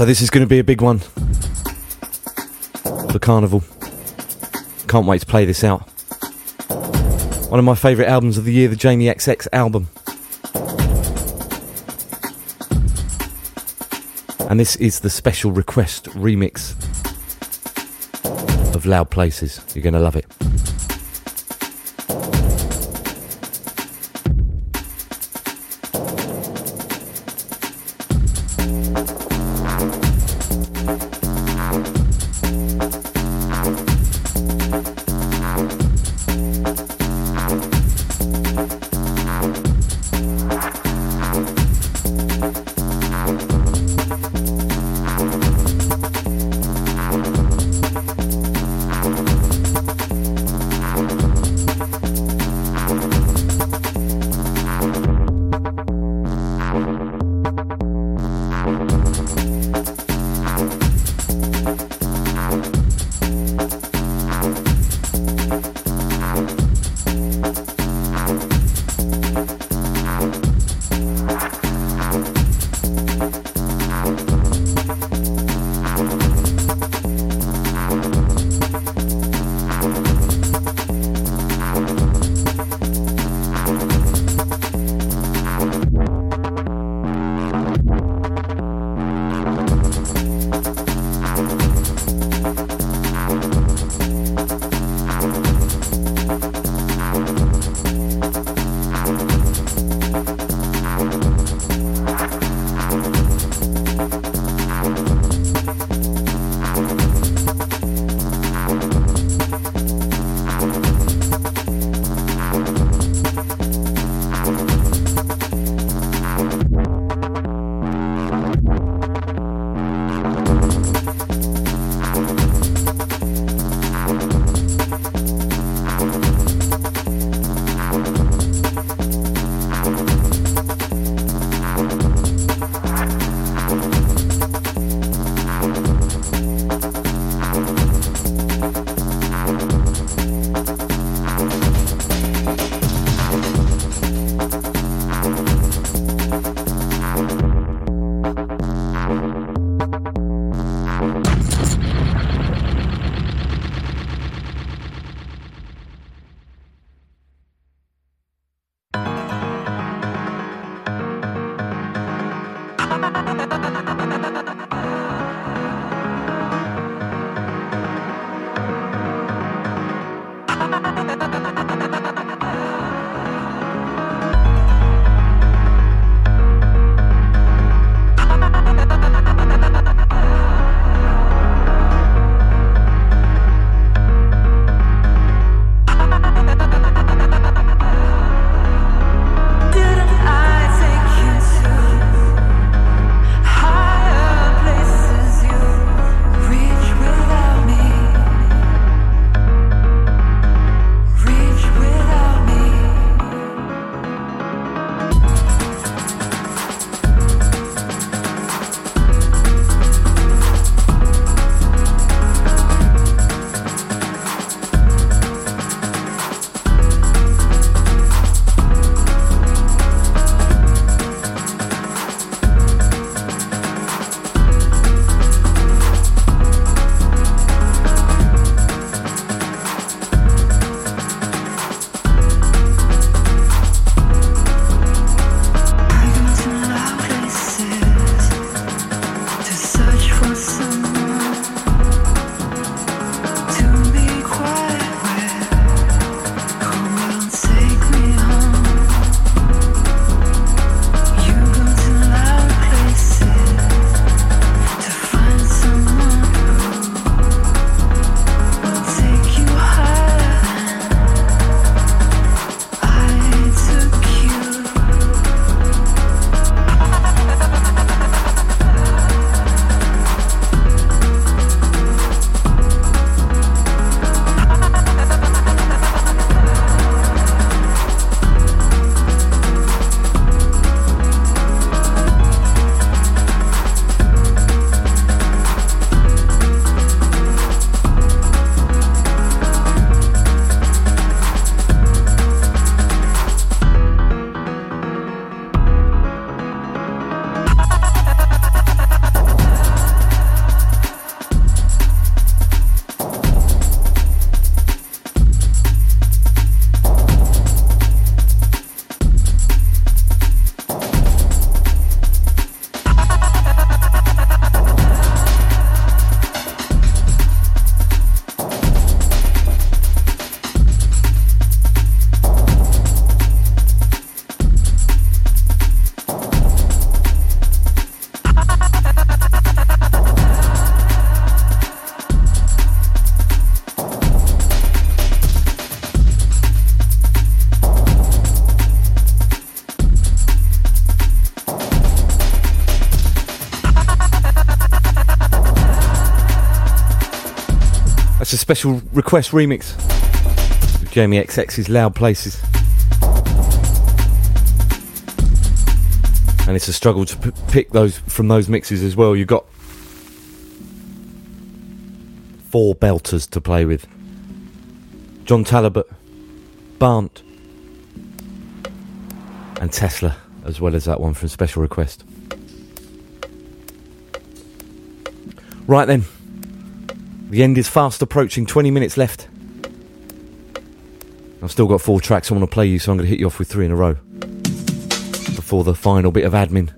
So this is going to be a big one for Carnival. Can't wait to play this out. One of my favourite albums of the year, the Jamie XX album. And this is the special request remix of Loud Places. You're going to love it. A special request remix with Jamie XX's Loud Places. And it's a struggle to p- pick those from those mixes as well. You've got four belters to play with John Talabot, Barnt, and Tessela, as well as that one from Special Request. Right then, the end is fast approaching, 20 minutes left. I've still got four tracks I want to play you, so I'm going to hit you off with three in a row before the final bit of admin.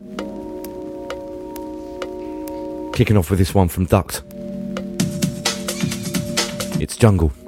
Kicking off with this one from Duct. It's Jungle. jungle.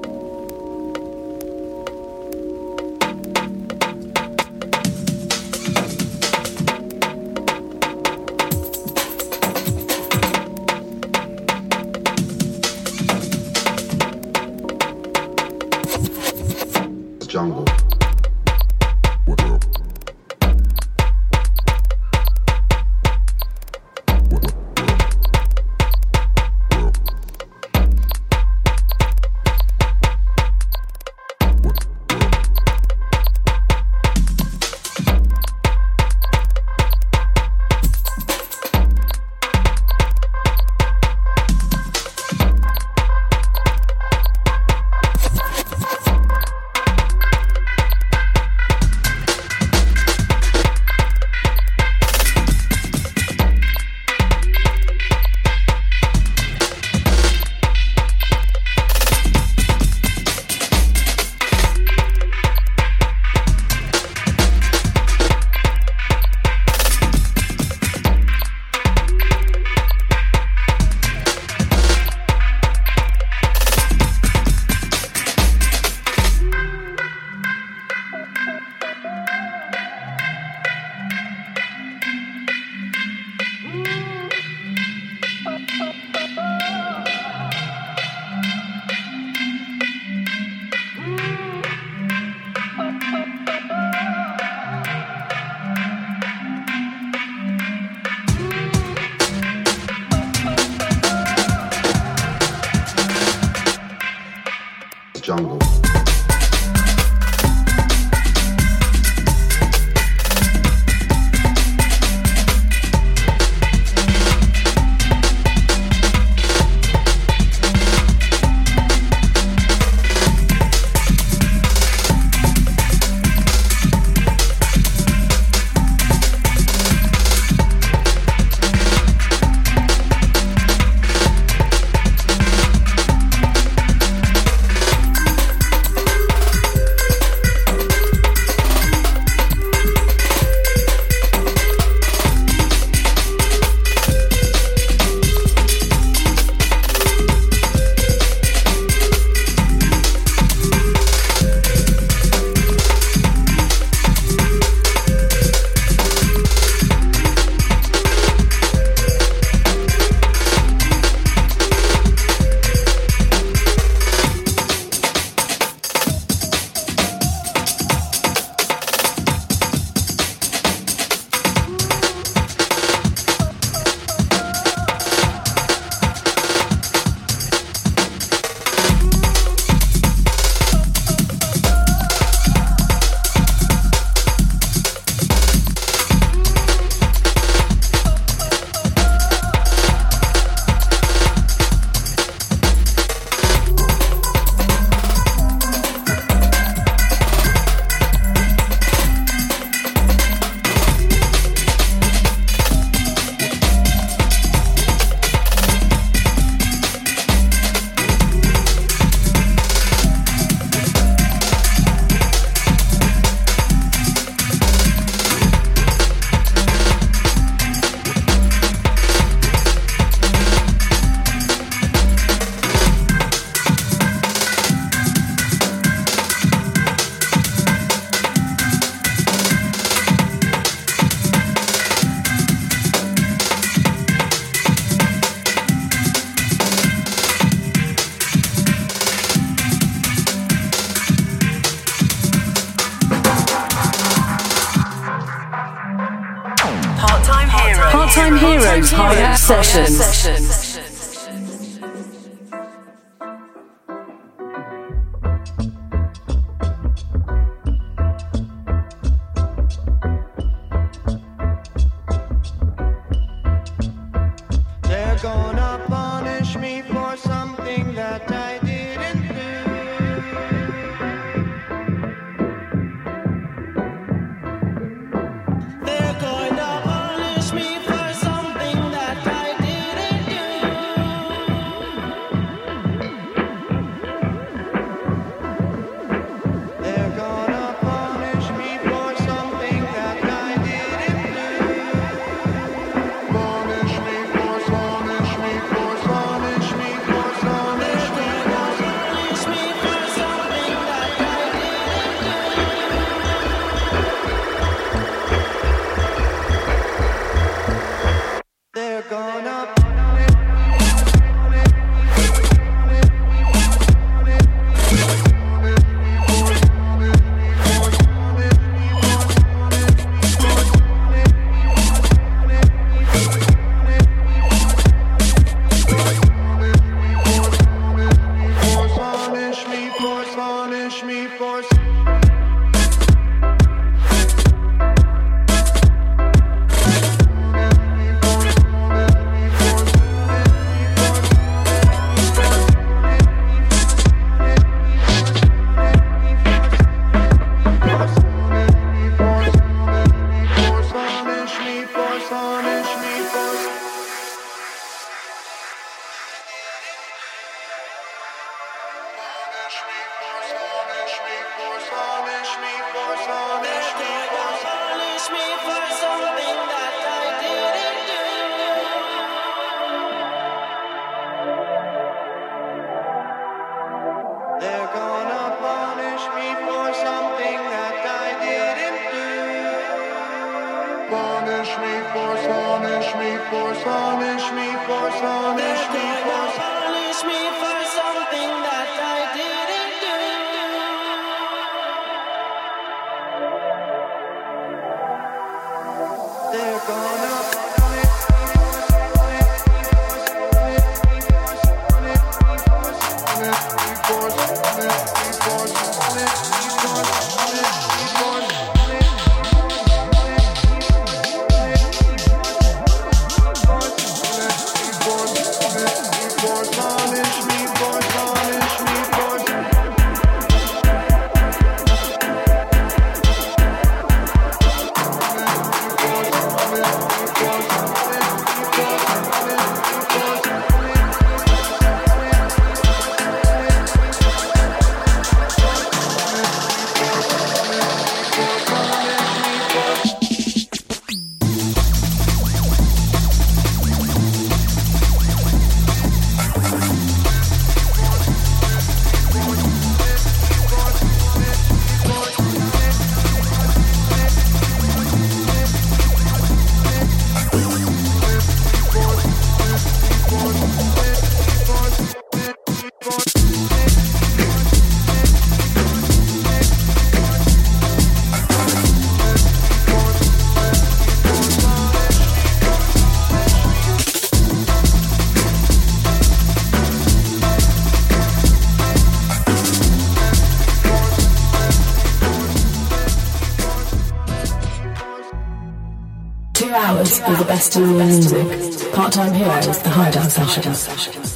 the best in the music. Part-time heroes, the hideout session.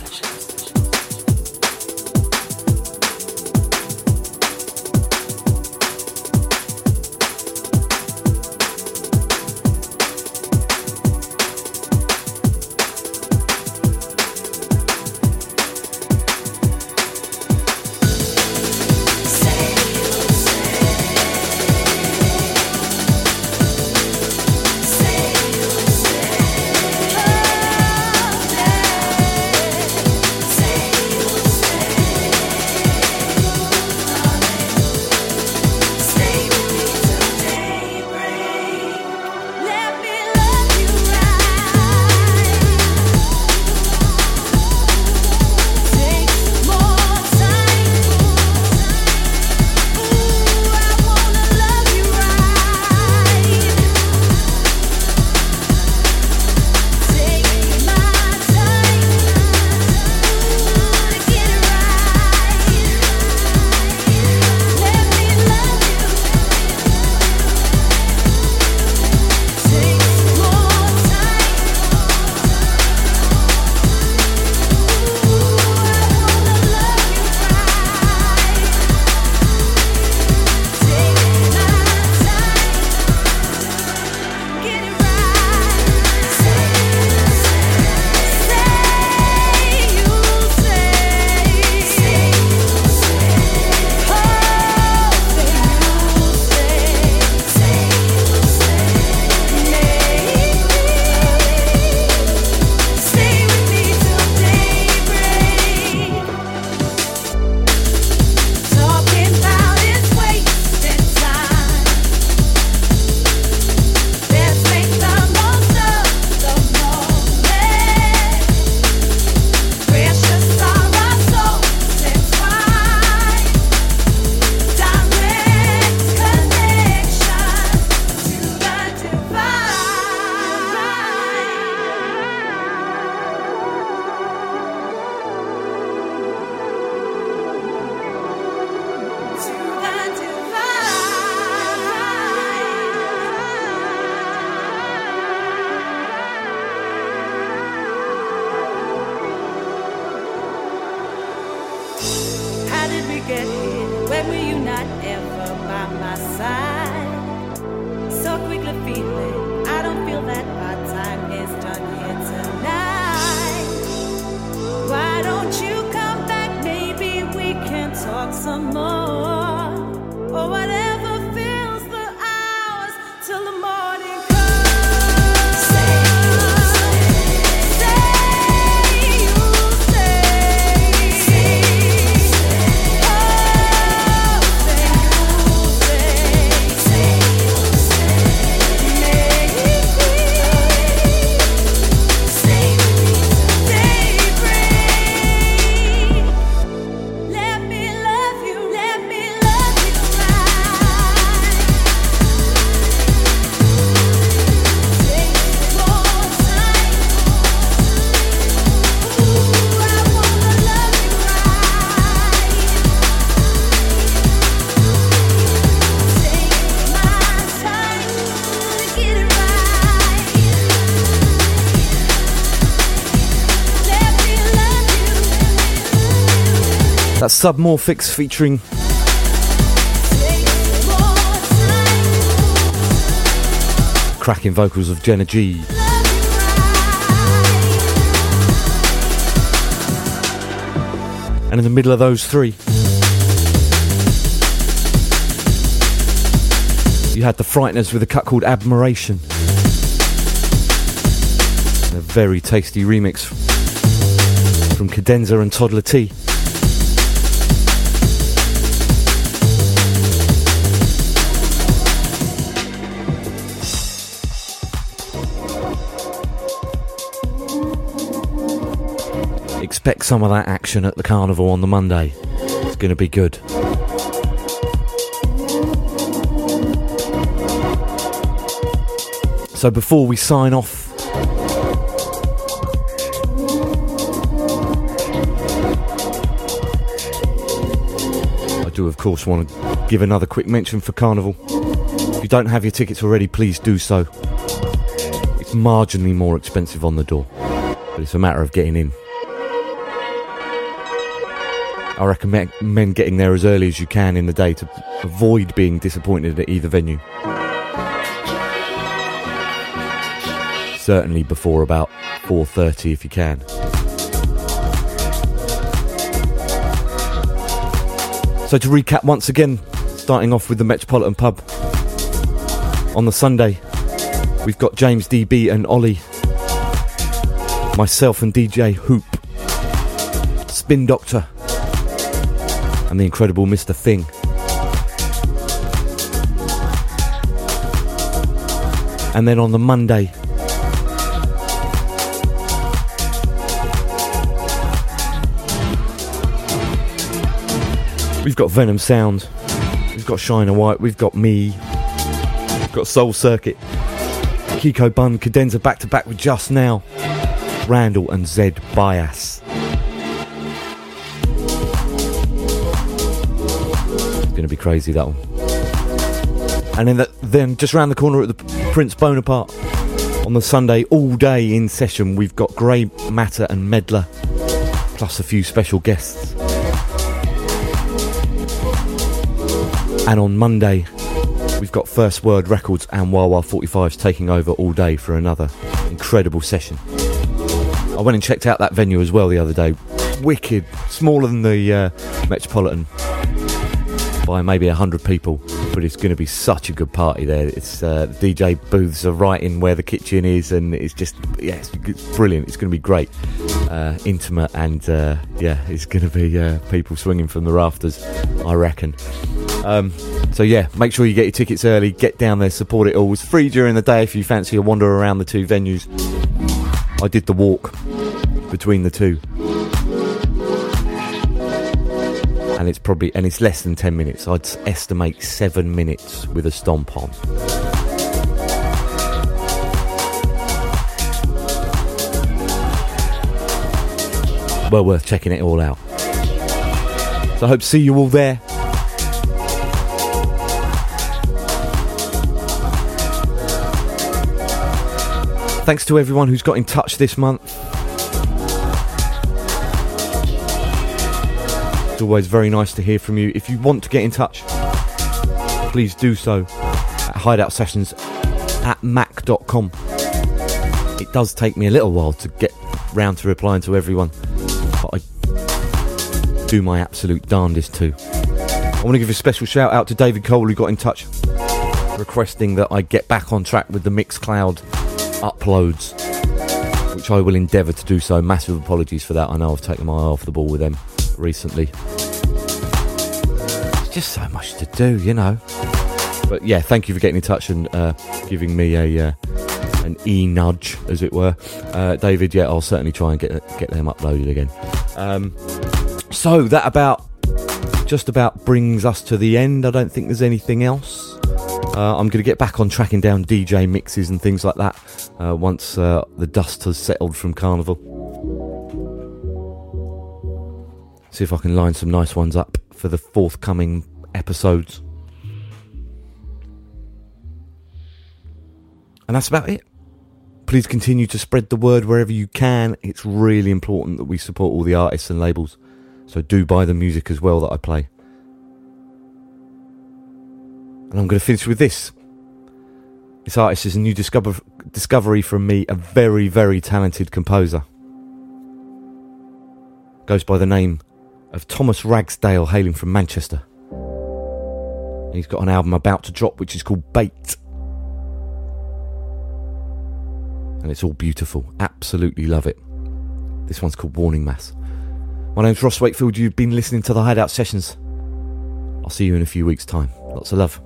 Submorphics featuring cracking vocals of Jenna G. And in the middle of those three, you had the Frighteners with a cut called Admiration. A very tasty remix from Cadenza and Toddla T. Expect some of that action at the carnival on the Monday. It's going to be good. So before we sign off, I do, of course, want to give another quick mention for Carnival. If you don't have your tickets already, please do so. It's marginally more expensive on the door, but it's a matter of getting in. I recommend getting there as early as you can in the day to avoid being disappointed at either venue. Certainly before about 4:30 if you can. So to recap once again, starting off with the Metropolitan Pub. On the Sunday, we've got James DB and Ollie, myself and DJ Hoop, Spin Doctor, and the incredible Mr. Thing. And then on the Monday, we've got Venom Sound, we've got Shiner White, we've got me, we've got Soul Circuit, Kiko Bun, Cadenza back to back with Just Now, Randall and Zed Bias. Going to be crazy that one. And then, the, then just round the corner at the Prince Bonaparte on the Sunday, all day in session, we've got Grey Matter and Medlar, plus a few special guests. And on Monday, we've got First Word Records and Wah Wah 45s taking over all day for another incredible session. I went and checked out that venue as well the other day. Wicked, smaller than the uh, Metropolitan by maybe 100 people, but it's going to be such a good party there. It's uh, the DJ booths are right in where the kitchen is, and it's just, yeah, it's, it's brilliant. It's going to be great, uh, intimate, and uh, yeah, it's going to be uh, people swinging from the rafters, I reckon. Um, so yeah, make sure you get your tickets early, get down there, support it all. It's free during the day if you fancy a wander around the two venues. I did the walk between the two. And it's probably and it's less than 10 minutes. I'd estimate 7 minutes with a stomp on. Well worth checking it all out. So i hope to see you all there. Thanks to everyone who's got in touch this month always very nice to hear from you. If you want to get in touch, please do so at hideout sessions at mac.com. It does take me a little while to get round to replying to everyone, but I do my absolute darndest to. I want to give a special shout out to David Cole who got in touch requesting that I get back on track with the Mixcloud uploads, which I will endeavour to do so. Massive apologies for that. I know I've taken my eye off the ball with them recently. There's just so much to do, you know. But yeah, thank you for getting in touch and uh, giving me a uh, an e nudge, as it were, uh, David. Yeah, I'll certainly try and get get them uploaded again. Um, so that about just about brings us to the end. I don't think there's anything else. Uh, I'm going to get back on tracking down DJ mixes and things like that uh, once uh, the dust has settled from Carnival. See if I can line some nice ones up for the forthcoming episodes. And that's about it. Please continue to spread the word wherever you can. It's really important that we support all the artists and labels. So do buy the music as well that I play. And I'm going to finish with this. This artist is a new discover- discovery from me, a very, very talented composer. Goes by the name of Thomas Ragsdale, hailing from Manchester. He's got an album about to drop which is called Bait. And it's all beautiful. Absolutely love it. This one's called Warning Mass. My name's Ross Wakefield. You've been listening to the Hideout Sessions. I'll see you in a few weeks' time. Lots of love.